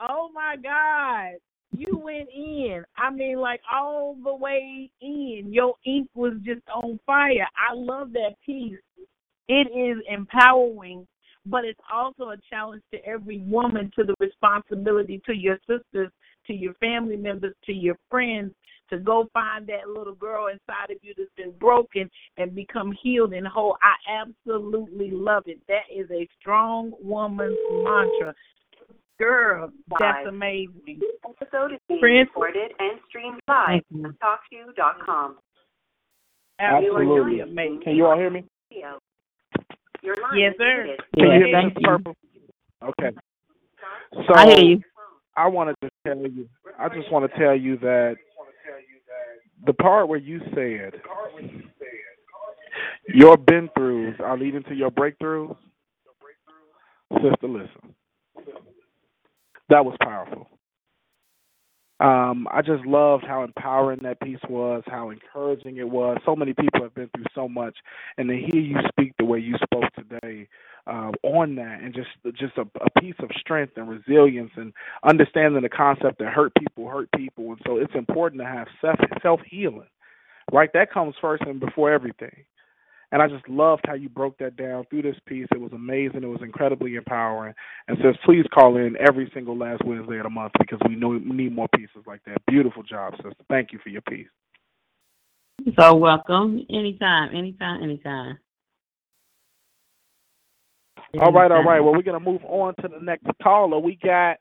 Oh my God. You went in. I mean, like all the way in. Your ink was just on fire. I love that piece. it is empowering, but it's also a challenge to every woman to the responsibility to your sisters, to your family members, to your friends to go find that little girl inside of you that's been broken and become healed and whole. I absolutely love it. That is a strong woman's mantra. Girl, that's amazing. This episode is being Prince. recorded and streamed live Thank you. at TalkShoe.com. Absolutely Absolutely. amazing. Can you all hear me? Video. Your line Yes, is sir. muted. Can you hear me, thank Mr. you. Purple? Okay. So I hear you. I wanted to tell you. I just want to tell you that the part where you said your been throughs are leading to your breakthroughs, sister, listen. That was powerful. Um, I just loved how empowering that piece was, how encouraging it was. So many people have been through so much, and to hear you speak the way you spoke today uh, on that, and just just a, a piece of strength and resilience, and understanding the concept that hurt people hurt people, and so it's important to have self self healing, right? That comes first and before everything. And I just loved how you broke that down through this piece. It was amazing. It was incredibly empowering. And says, please call in every single last Wednesday of the month because we know we need more pieces like that. Beautiful job, sister. Thank you for your piece. You're So welcome. Anytime, anytime, anytime. All right, all right. Well, we're gonna move on to the next caller. We got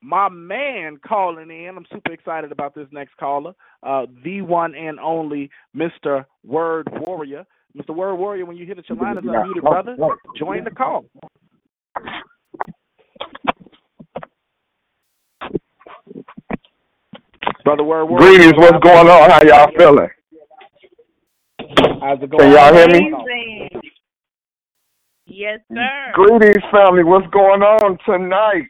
my man calling in. I'm super excited about this next caller. Uh, the one and only Mr. Word Warrior. Mr. Word Warrior, when you hit it, your line is unmuted, brother. Join the call. Brother Word Warrior. Greetings, what's going on? How y'all feeling? How's it going? Can y'all hear me? Yes, sir. Greetings, family. What's going on tonight?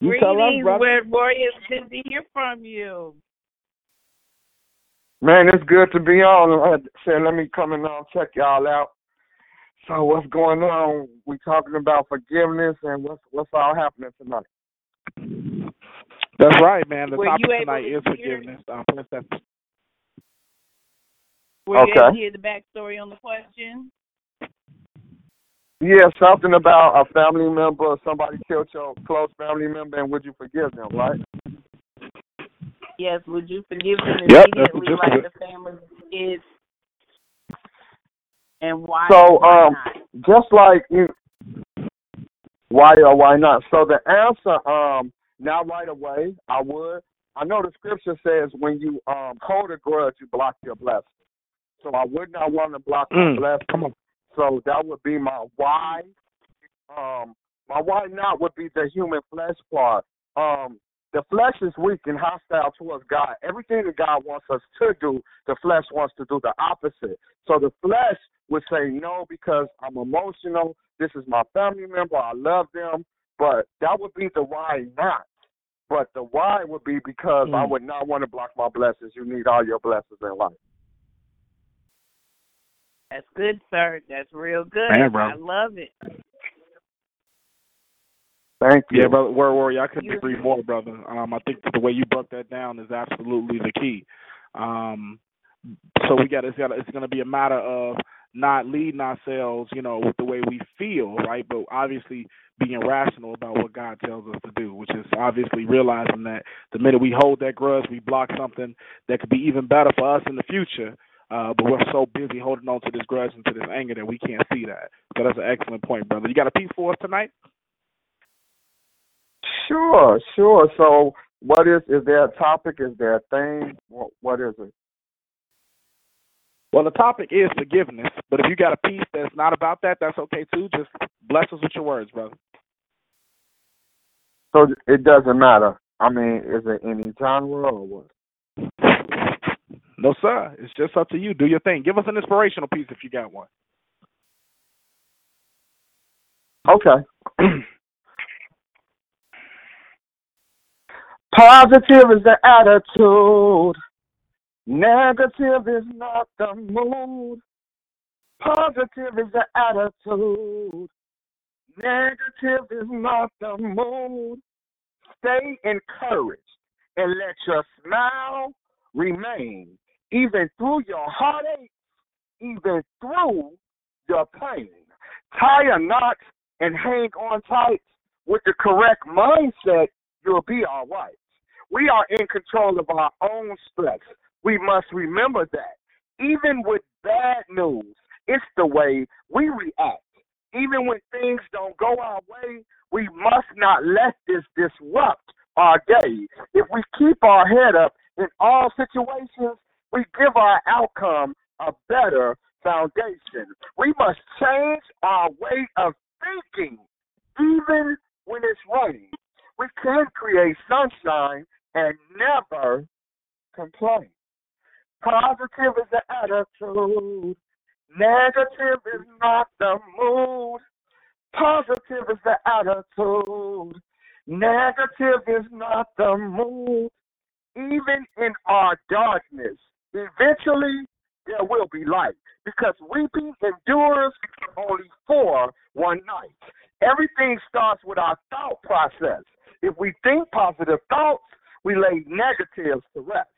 You tell us, Greetings. Word Warriors. Good to hear from you. Man, it's good to be on. I said, let me come and um, check y'all out. So, what's going on? We talking about forgiveness and what's what's all happening tonight? That's right, man. The Were topic you able tonight to is hear- forgiveness. Um, Princess. Were you able to Okay. hear the backstory on the question? Yeah, something about a family member or somebody killed your close family member, and would you forgive them, right? Yes, would you forgive them Yep, that's the immediately gist like the family is? And why? So, why um, not? just like you, why or why not? So the answer, um, not right away. I would. I know the scripture says when you um hold a grudge, you block your blessing. So I would not want to block my Mm, blessing. come on. So that would be my why. Um, my why not would be the human flesh part. Um, the flesh is weak and hostile towards God. Everything that God wants us to do, the flesh wants to do the opposite. So the flesh would say no because I'm emotional. This is my family member. I love them. But that would be the why not. But the why would be because I Mm. would not want to block my blessings. You need all your blessings in life. That's good, sir. That's real good. Man, bro. I love it. Thank you. Yeah, brother, word warrior. I couldn't agree more, brother. Um, I think the way you broke that down is absolutely the key. Um, so we got it's got it's going to be a matter of not leading ourselves, you know, with the way we feel, right? But obviously being rational about what God tells us to do, which is obviously realizing that the minute we hold that grudge, we block something that could be even better for us in the future. Uh, but we're so busy holding on to this grudge and to this anger that we can't see that. So that's an excellent point, brother. You got a piece for us tonight? Sure, sure. So, what is is there a topic? Is there a thing? What, what is it? Well, the topic is forgiveness, but if you got a piece that's not about that, that's okay too. Just bless us with your words, brother. So it doesn't matter. I mean, is it any genre or what? No, sir. It's just up to you. Do your thing. Give us an inspirational piece if you got one. Okay. Positive is the attitude. Negative is not the mood. Positive is the attitude. Negative is not the mood. Stay encouraged and let your smile remain. Even through your heartache, even through your pain. Tie a knot and hang on tight with the correct mindset, you'll be all right. We are in control of our own stress. We must remember that. Even with bad news, it's the way we react. Even when things don't go our way, we must not let this disrupt our day. If we keep our head up in all situations, we give our outcome a better foundation. We must change our way of thinking, even when it's raining. We can create sunshine and never complain. Positive is the attitude. Negative is not the mood. Positive is the attitude. Negative is not the mood. Even in our darkness, eventually there will be light because weeping endures only for one night. Everything starts with our thought process. If we think positive thoughts, we lay negatives to rest.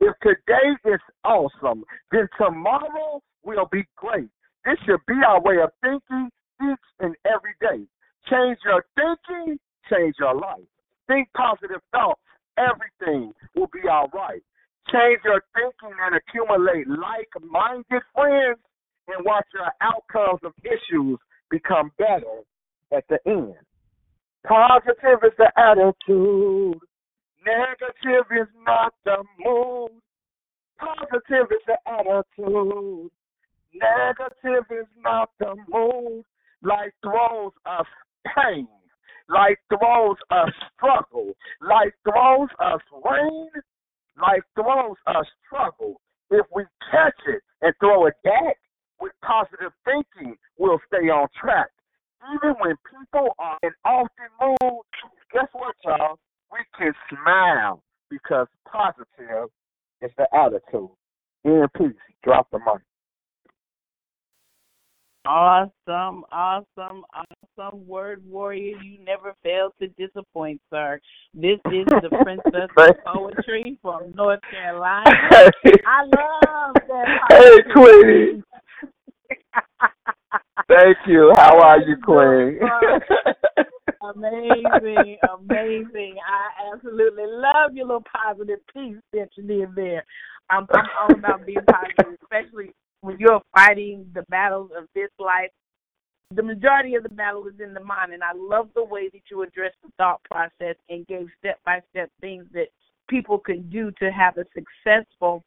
If today is awesome, then tomorrow will be great. This should be our way of thinking each and every day. Change your thinking, change your life. Think positive thoughts, everything will be all right. Change your thinking and accumulate like minded friends and watch your outcomes of issues become better at the end. Positive is the attitude. Negative is not the mood. Positive is the attitude. Negative is not the mood. Life throws us pain. Life throws us struggle. Life throws us rain. Life throws us struggle. If we catch it and throw it back with positive thinking, we'll stay on track. Even when people are in often mood, guess what, y'all? We can smile because positive is the attitude. In peace. Drop the mic. Awesome, awesome, awesome word warrior. You never fail to disappoint, sir. This is the princess of poetry from North Carolina. I love that. Hey, Queenie. Thank you. How are you, Queen? amazing, amazing. I absolutely love your little positive piece that you did there. I'm, I'm all about being positive, especially when you're fighting the battles of this life. The majority of the battle is in the mind, and I love the way that you addressed the thought process and gave step by step things that people can do to have a successful,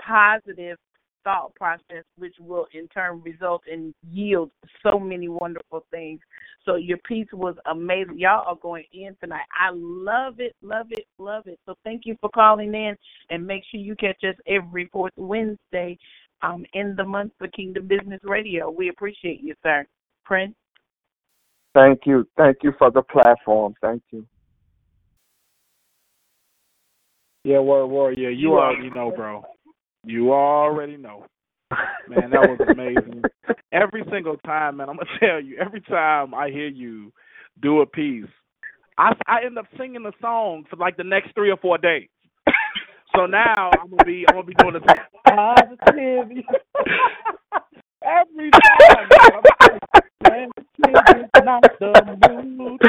positive thought process, which will in turn result and yield so many wonderful things. So your piece was amazing. Y'all are going in tonight. I love it, love it, love it. So thank you for calling in and make sure you catch us every fourth Wednesday um, in the month for Kingdom Business Radio. We appreciate you, sir. Prince. Thank you. Thank you for the platform. Thank you. Yeah, word warrior. You already know, bro. You already know. Man, that was amazing. every single time, man, I'm gonna tell you, every time I hear you do a piece, I I end up singing the song for like the next three or four days. so now I'm gonna be I'm gonna be doing the positivity every time. Man. I'm not the mood.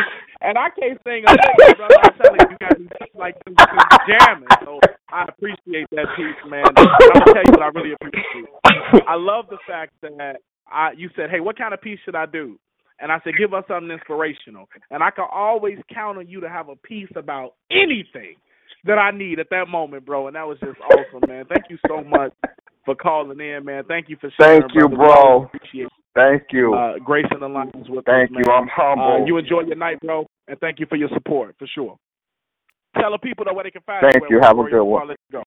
And I can't sing a lick, brother. I'm telling you, you got me like this, this jamming. So I appreciate that piece, man. I'm gonna tell you what I really appreciate. I love the fact that I you said, Hey, what kind of piece should I do? And I said, Give us something inspirational. And I can always count on you to have a piece about anything that I need at that moment, bro. And that was just awesome, man. Thank you so much for calling in, man. Thank you for sharing. Thank you, brother. bro. Appreciate. Thank you. Uh, Grace and Alliance with Thank us, you. man. I'm humble. Uh, you enjoy your night, bro, and thank you for your support, for sure. Tell the people though where they can find Thank you. Thank you. Have a good one. Go.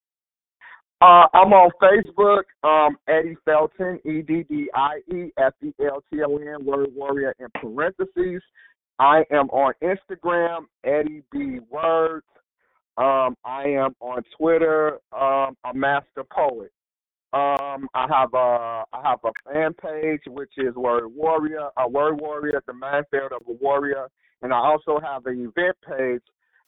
Uh, I'm on Facebook, um, Eddie Felton, E D D I E F E L T O N, Word Warrior in parentheses. I am on Instagram, Eddie B Words. Um, I am on Twitter, um, a master poet. Um, I have a I have a fan page which is Word Warrior, a Word Warrior, the Manfield of a Warrior, and I also have an event page,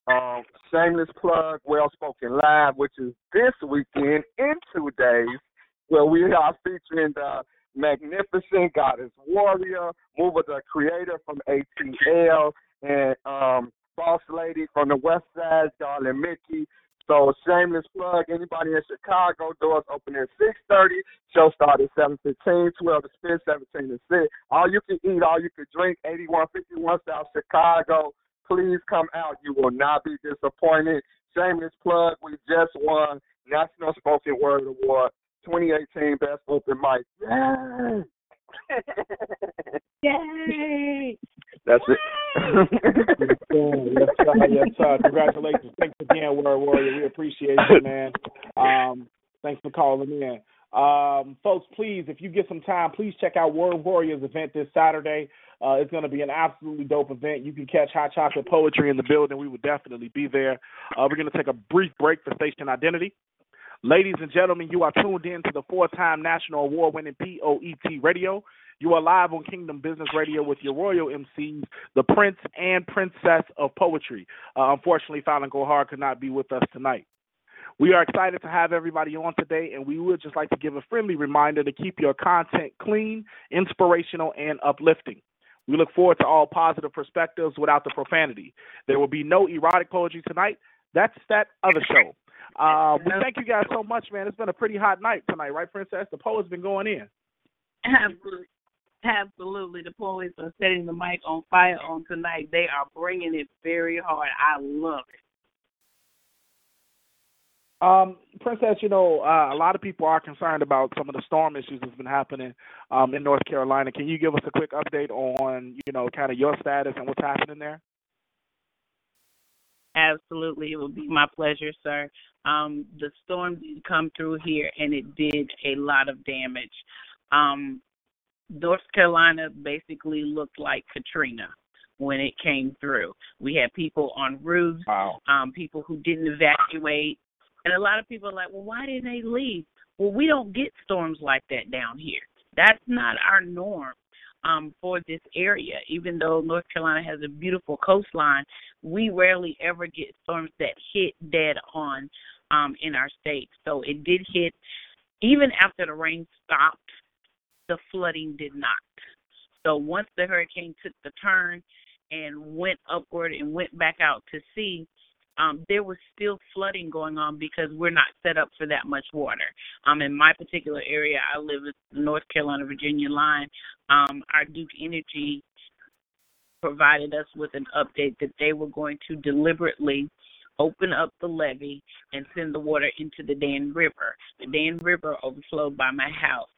um, Shameless Plug, Well Spoken Live, which is this weekend in two days where we are featuring the magnificent goddess warrior, Mover the creator from ATL, and um, boss lady from the West Side, Darling Mickey. So shameless plug, anybody in Chicago, doors open at six thirty. Show start at seven fifteen, twelve to spin, seventeen to sit. All you can eat, all you can drink, eighty one fifty one South Chicago. Please come out. You will not be disappointed. Shameless plug, we just won National Spoken Word Award 2018 Best Open Mic. Yay! Yay! That's it. yes, sir. Yes, sir. Congratulations. Thanks again, Word Warrior. We appreciate you, man. Um, thanks for calling in. Um, folks, please, if you get some time, please check out Word Warriors event this Saturday. Uh, it's going to be an absolutely dope event. You can catch Hot Chocolate Poetry in the building. We will definitely be there. Uh, we're going to take a brief break for station identity. Ladies and gentlemen, you are tuned in to the four-time national award-winning POET Radio. You are live on Kingdom Business Radio with your royal MCs, the Prince and Princess of Poetry. Uh, unfortunately, Fallon Gohar could not be with us tonight. We are excited to have everybody on today, and we would just like to give a friendly reminder to keep your content clean, inspirational, and uplifting. We look forward to all positive perspectives without the profanity. There will be no erotic poetry tonight. That's that other show. Uh, we thank you guys so much, man. It's been a pretty hot night tonight, right, Princess? The poet's been going in. Absolutely. Absolutely. The poets are setting the mic on fire on tonight. They are bringing it very hard. I love it. Um, Princess, you know, uh, a lot of people are concerned about some of the storm issues that's been happening um, in North Carolina. Can you give us a quick update on, you know, kind of your status and what's happening there? Absolutely, it would be my pleasure, sir. Um, the storm did come through here, and it did a lot of damage. Um, North Carolina basically looked like Katrina when it came through. We had people on roofs, wow. um, people who didn't evacuate, and a lot of people are like, "Well, why didn't they leave?" Well, we don't get storms like that down here. That's not our norm um, for this area. Even though North Carolina has a beautiful coastline, we rarely ever get storms that hit dead on um, in our state. So it did hit, even after the rain stopped, the flooding did not. So once the hurricane took the turn and went upward and went back out to sea, um, there was still flooding going on because we're not set up for that much water. Um, in my particular area, I live in the North Carolina Virginia line. Um, our Duke Energy provided us with an update that they were going to deliberately open up the levee and send the water into the Dan River. The Dan River overflowed by my house.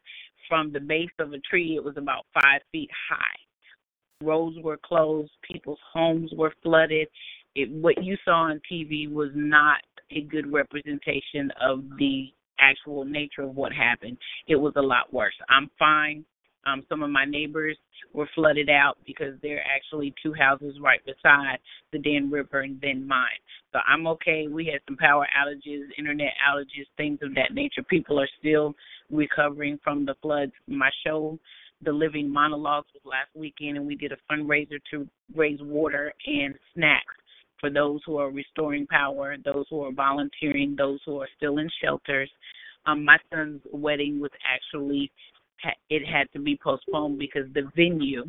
From the base of a tree, it was about five feet high. Roads were closed, people's homes were flooded, it, what you saw on TV was not a good representation of the actual nature of what happened. It was a lot worse. I'm fine. Um, some of my neighbors were flooded out because they're actually two houses right beside the Dan River and then mine. So I'm okay. We had some power outages, internet outages, things of that nature. People are still recovering from the floods. My show, The Living Monologues, was last weekend, and we did a fundraiser to raise water and snacks for those who are restoring power, those who are volunteering, those who are still in shelters. Um, my son's wedding was actually it had to be postponed because the venue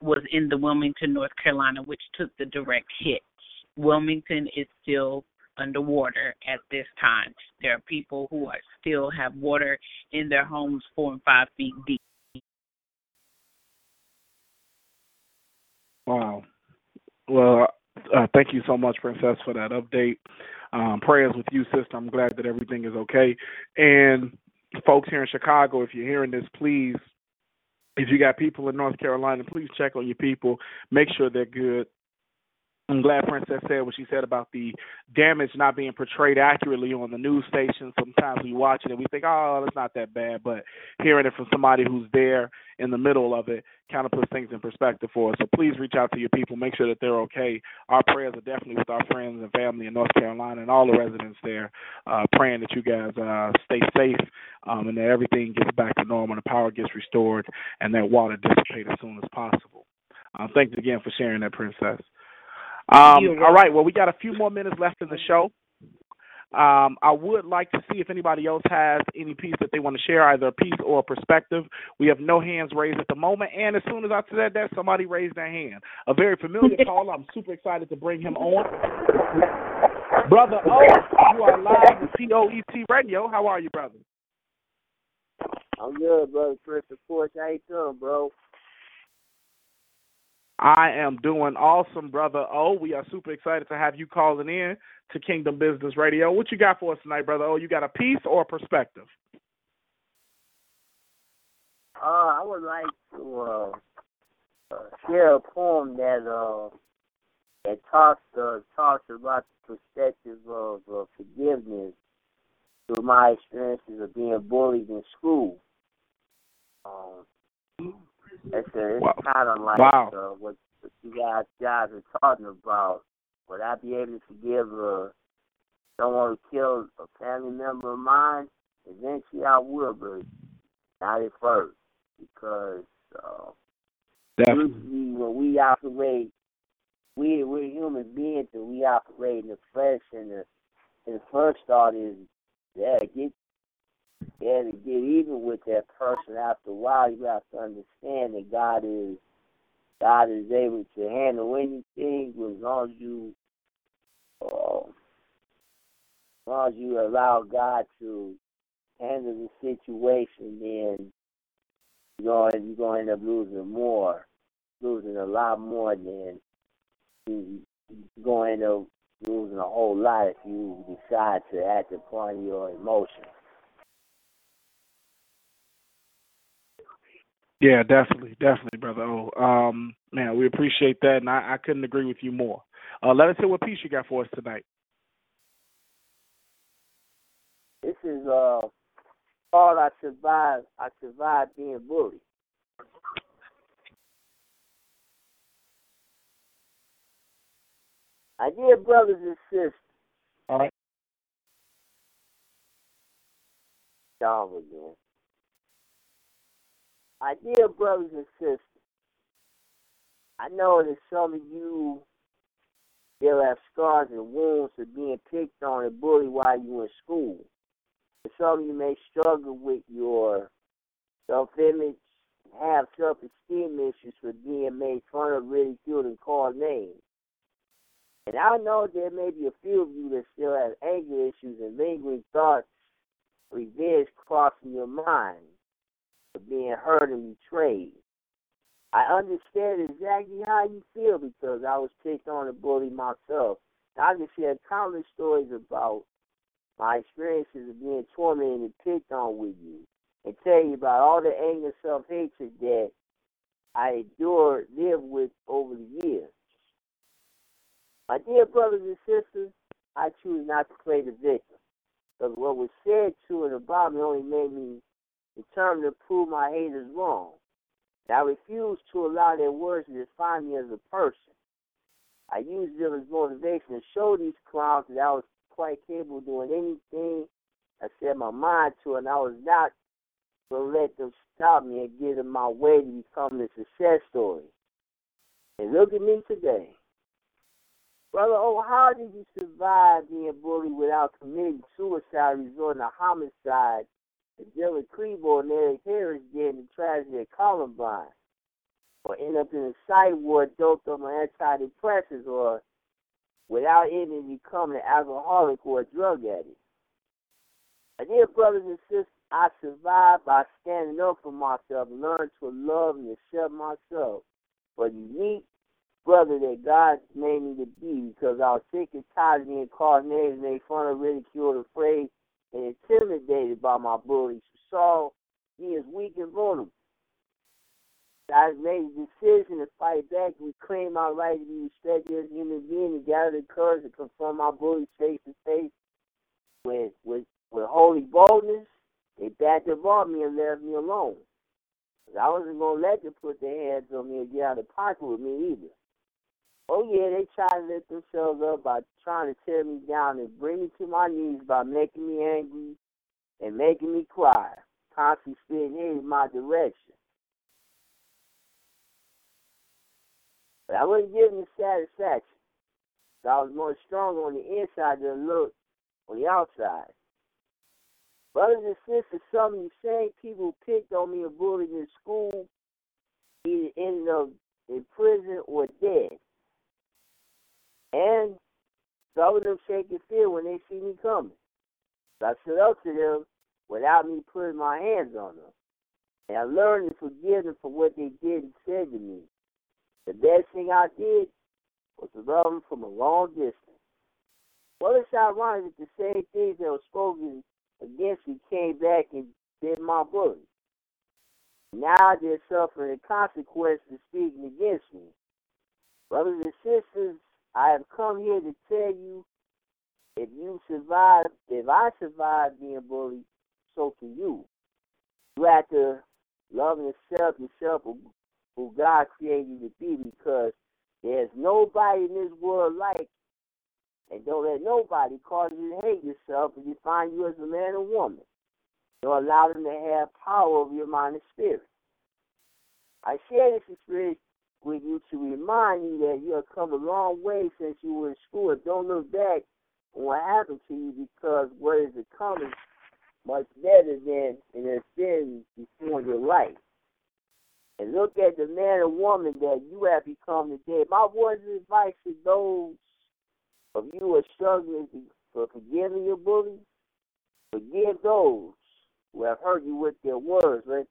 was in the Wilmington, North Carolina, which took the direct hit. Wilmington is still underwater at this time. There are people who are still have water in their homes four and five feet deep. Wow. Well, uh, thank you so much, Princess, for that update. Um, prayers with you, sister. I'm glad that everything is okay. And folks here in Chicago, if you're hearing this, please, if you got people in North Carolina, please check on your people. Make sure they're good. I'm glad Princess said what she said about the damage not being portrayed accurately on the news station. Sometimes we watch it and we think, oh, it's not that bad. But hearing it from somebody who's there in the middle of it kind of puts things in perspective for us. So please reach out to your people, make sure that they're okay. Our prayers are definitely with our friends and family in North Carolina and all the residents there, uh, praying that you guys uh, stay safe um, and that everything gets back to normal, and the power gets restored, and that water dissipates as soon as possible. Uh, thanks again for sharing that, Princess. Um, all right. Well, we got a few more minutes left in the show. Um, I would like to see if anybody else has any piece that they want to share, either a piece or a perspective. We have no hands raised at the moment, and as soon as I said that, somebody raised their hand. A very familiar caller. I'm super excited to bring him on. Brother O, you are live with POET Radio. How are you, brother? I'm good, brother Chris. Of course, how you doing, bro? I am doing awesome, brother O. We are super excited to have you calling in to Kingdom Business Radio. What you got for us tonight, brother O? You got a piece or a perspective? Uh, I would like to uh, uh, share a poem that uh, that talks uh, talks about the perspective of uh, forgiveness through my experiences of being bullied in school. Um, it's, a, it's Wow. kind of like Wow. uh, what, what you guys guys are talking about. Would I be able to forgive uh, someone who killed a family member of mine? Eventually, I will, but not at first because uh, usually when we operate, we we're human beings and we operate in the flesh, and the and the first thought is, yeah, get yeah, to get even with that person. After a while, you have to understand that God is God is able to handle anything as long as you uh, as long as you allow God to handle the situation, then you're going you're going to end up losing more, losing a lot more than you you're going to losing a whole lot if you decide to act upon your emotions. Yeah, definitely, definitely, brother O. Um, man, we appreciate that, and I, I couldn't agree with you more. Uh, let us hear what piece you got for us tonight. This is uh called I survived I survived being bullied. I dear brothers and sisters, All right. y'all again. My dear brothers and sisters, I know that some of you still have scars and wounds of being picked on and bullied while you were in school. And some of you may struggle with your self-image, have self-esteem issues for being made fun of, ridiculed, and called names. And I know there may be a few of you that still have anger issues and lingering thoughts, revenge crossing your mind being hurt and betrayed. I understand exactly how you feel because I was picked on and bullied myself. I can share countless stories about my experiences of being tormented and picked on with you and tell you about all the anger, self hatred that I endured, lived with over the years. My dear brothers and sisters, I choose not to play the victim. Because what was said to and about me only made me determined to prove my haters wrong. And I refuse to allow their words to define me as a person. I used them as motivation to show these clowns that I was quite capable of doing anything I set my mind to, and I was not going to let them stop me and get in my way to become a success story. And look at me today. Brother, oh, how did you survive being bullied without committing suicide, resorting to homicide, Dylan Klebold and Eric Harris did in the tragedy at Columbine? Or end up in a psych ward doped on my antidepressants, or without even becoming an alcoholic or a drug addict? My dear brothers and sisters, I survived by standing up for myself, learned to love and accept myself for the unique brother that God made me to be because I was sick and tired of being called names, made fun of, ridiculed, afraid, and intimidated by my bullies saw me as weak and vulnerable. I made a decision to fight back and reclaim my right to be respected as a human being and gather the courage to confront my bullies face to face with with with holy boldness. They backed up on me and left me alone. I wasn't gonna let them put their hands on me and get out of pocket with me either. Oh yeah, they try to lift themselves up by trying to tear me down and bring me to my knees by making me angry and making me cry, constantly spitting in my direction. But I wasn't giving satisfaction. I was more strong on the inside than look on the outside. Brothers and sisters, some of the same people picked on me and bullied in school either ended up in prison or dead. And some of them shake and fear when they see me coming. So I stood up to them without me putting my hands on them. And I learned to forgive them for what they did and said to me. The best thing I did was to love them from a long distance. Well, it's ironic that the same things that were spoken against me came back and did my bully. Now they're suffering the consequences of speaking against me. Brothers and sisters, I have come here to tell you if you survive, if I survive being bullied, so can you. You have to love accept yourself who God created you to be because there's nobody in this world like and don't let nobody cause you to hate yourself and define you as a man or woman. Don't allow them to have power over your mind and spirit. I share this experience with you to remind you that you have come a long way since you were in school. Don't look back on what happened to you because what is coming much better than it has been before in your life. And look at the man or woman that you have become today. My words of advice to those of you who are struggling for forgiving your bullies, forgive those who have hurt you with their words. Let,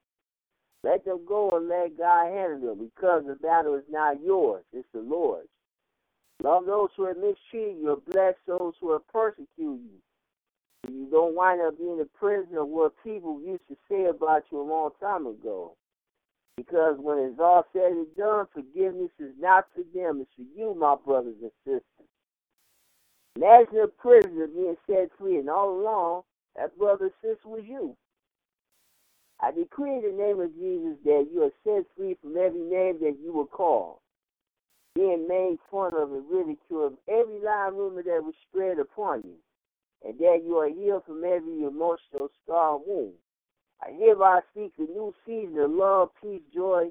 let them go and let God handle them because the battle is not yours, it's the Lord's. Love those who have mistreated you, bless those who have persecuted you. You don't wind up being a prisoner of what people used to say about you a long time ago. Because when it's all said and done, forgiveness is not for them, it's for you, my brothers and sisters. Imagine a prisoner being set free, and all along, that brother and sister was you. I decree in the name of Jesus that you are set free from every name that you were called, being made fun of and ridiculed, of every lying rumor that was spread upon you, and that you are healed from every emotional scar and wound. I hereby speak a new season of love, peace, joy,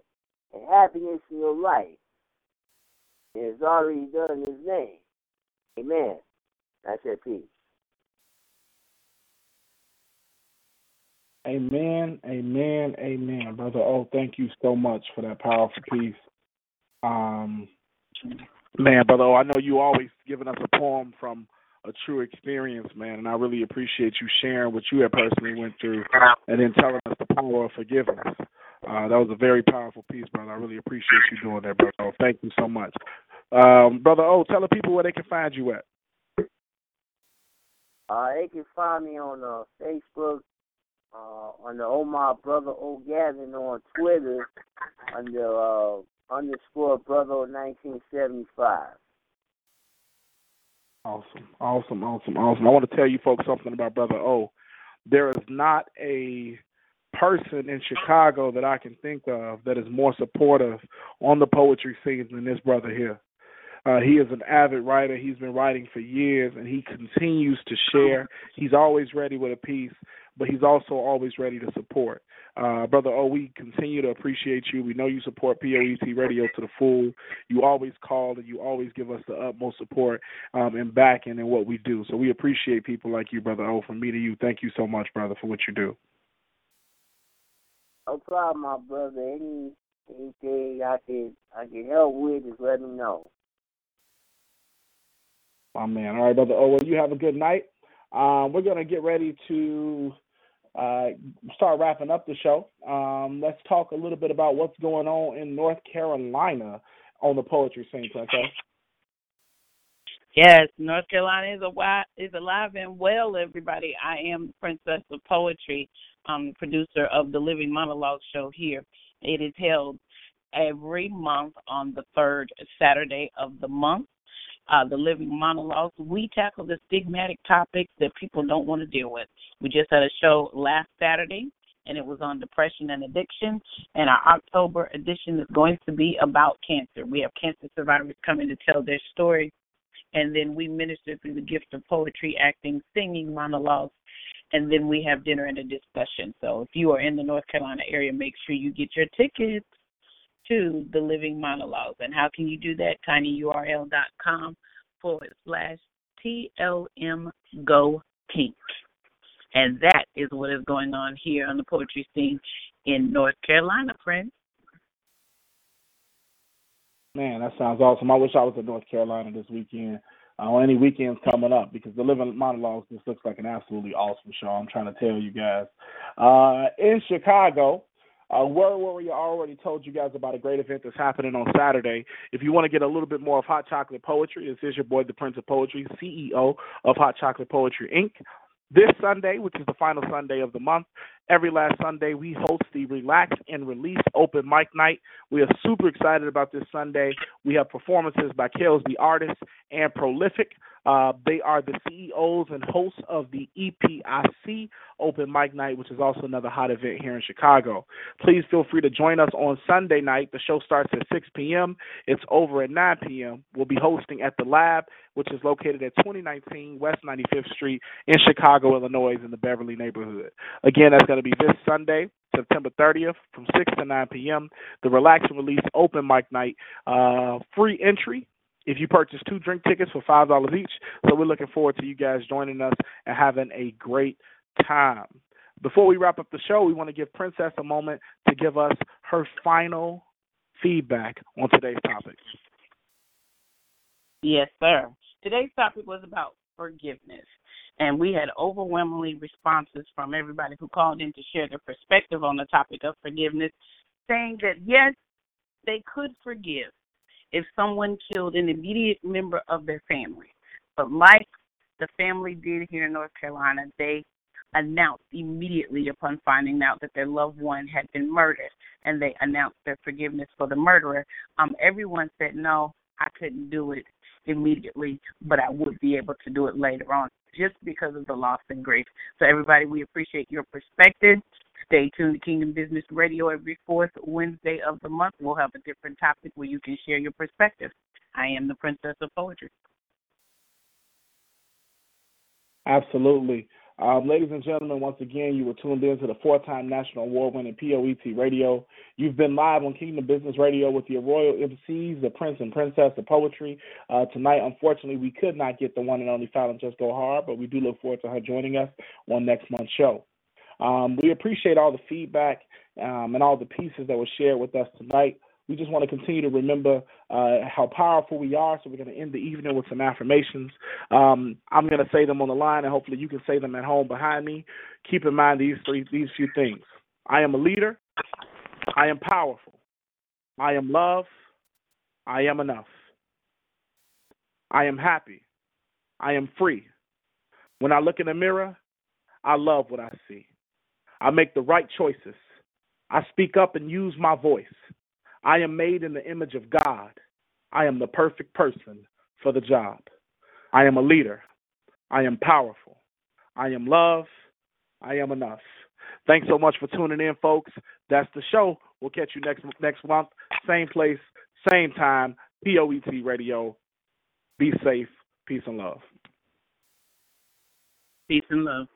and happiness in your life. It is already done in His name. Amen. I said peace. Amen, amen, amen, brother. Oh, thank you so much for that powerful piece. Um, man, brother. Oh, I know you always giving us a poem from a true experience, man, and I really appreciate you sharing what you had personally went through, and then telling us the power of forgiveness. Uh, that was a very powerful piece, brother. I really appreciate you doing that, brother. Oh, thank you so much, um, brother. Oh, tell the people where they can find you at. Uh, they can find me on uh, Facebook, uh, on the Omar Brother O Gavin on Twitter under uh, underscore Brother 1975. Awesome, awesome, awesome, awesome. I want to tell you folks something about Brother O. There is not a person in Chicago that I can think of that is more supportive on the poetry scene than this brother here. Uh, he is an avid writer. He's been writing for years, and he continues to share. He's always ready with a piece, but he's also always ready to support. Uh, Brother O, we continue to appreciate you. We know you support POET Radio to the full. You always call and you always give us the utmost support um, and backing in what we do. So we appreciate people like you, Brother O. From me to you, thank you so much, brother, for what you do. No problem, my brother. Any anything I can I can help with, just let me know. Oh man. All right, brother. O. well, you have a good night. Um, we're gonna get ready to uh, start wrapping up the show. Um, let's talk a little bit about what's going on in North Carolina on the poetry scene, Princess. Yes, North Carolina is a is alive and well. Everybody, I am Princess of Poetry, um, producer of the Living Monologue Show here. It is held every month on the third Saturday of the month uh, the living monologues. We tackle the stigmatic topics that people don't want to deal with. We just had a show last Saturday, and it was on depression and addiction. And our October edition is going to be about cancer. We have cancer survivors coming to tell their story. And then we minister through the gift of poetry, acting, singing monologues. And then we have dinner and a discussion. So if you are in the North Carolina area, make sure you get your tickets to the Living Monologues. And how can you do that? tinyurl.com forward slash TLM Go pink. And that is what is going on here on the poetry scene in North Carolina, friends. Man, that sounds awesome. I wish I was in North Carolina this weekend. Uh, or any weekends coming up because the Living Monologues just looks like an absolutely awesome show. I'm trying to tell you guys. Uh, in Chicago, uh, Word Warrior already told you guys about a great event that's happening on Saturday. If you want to get a little bit more of Hot Chocolate Poetry, this is your boy, the Prince of Poetry, CEO of Hot Chocolate Poetry Inc. This Sunday, which is the final Sunday of the month, every last Sunday, we host the Relax and Release Open Mic Night. We are super excited about this Sunday. We have performances by Kales the Artist and Prolific. Uh, they are the CEOs and hosts of the EPIC Open Mic Night, which is also another hot event here in Chicago. Please feel free to join us on Sunday night. The show starts at 6 p.m. It's over at 9 p.m. We'll be hosting at the Lab, which is located at 2019 West 95th Street in Chicago, Illinois, in the Beverly neighborhood. Again, that's going to be this Sunday, September 30th, from 6 to 9 p.m. The Relax and Release Open Mic Night, uh, free entry if you purchase two drink tickets for five dollars each. So we're looking forward to you guys joining us and having a great time. Before we wrap up the show, we want to give Princess a moment to give us her final feedback on today's topic. Yes, sir. Today's topic was about forgiveness. And we had overwhelmingly responses from everybody who called in to share their perspective on the topic of forgiveness, saying that yes, they could forgive if someone killed an immediate member of their family. But like the family did here in North Carolina, they announced immediately upon finding out that their loved one had been murdered and they announced their forgiveness for the murderer. Um, everyone said, No, I couldn't do it immediately, but I would be able to do it later on just because of the loss and grief. So, everybody, we appreciate your perspective. Stay tuned to Kingdom Business Radio every fourth Wednesday of the month. We'll have a different topic where you can share your perspective. I am the Princess of Poetry. Absolutely. Um, ladies and gentlemen, once again, you were tuned in to the four time national award winning POET radio. You've been live on Kingdom Business Radio with your royal MCs, the Prince and Princess of Poetry. Uh, tonight, unfortunately, we could not get the one and only Fallon Just Go Hard, but we do look forward to her joining us on next month's show. Um, we appreciate all the feedback um, and all the pieces that were shared with us tonight. We just want to continue to remember uh, how powerful we are. So we're going to end the evening with some affirmations. Um, I'm going to say them on the line, and hopefully you can say them at home behind me. Keep in mind these three, these few things. I am a leader. I am powerful. I am love. I am enough. I am happy. I am free. When I look in the mirror, I love what I see. I make the right choices. I speak up and use my voice. I am made in the image of God. I am the perfect person for the job. I am a leader. I am powerful. I am love. I am enough. Thanks so much for tuning in, folks. That's the show. We'll catch you next next month, same place, same time. POET Radio. Be safe. Peace and love. Peace and love.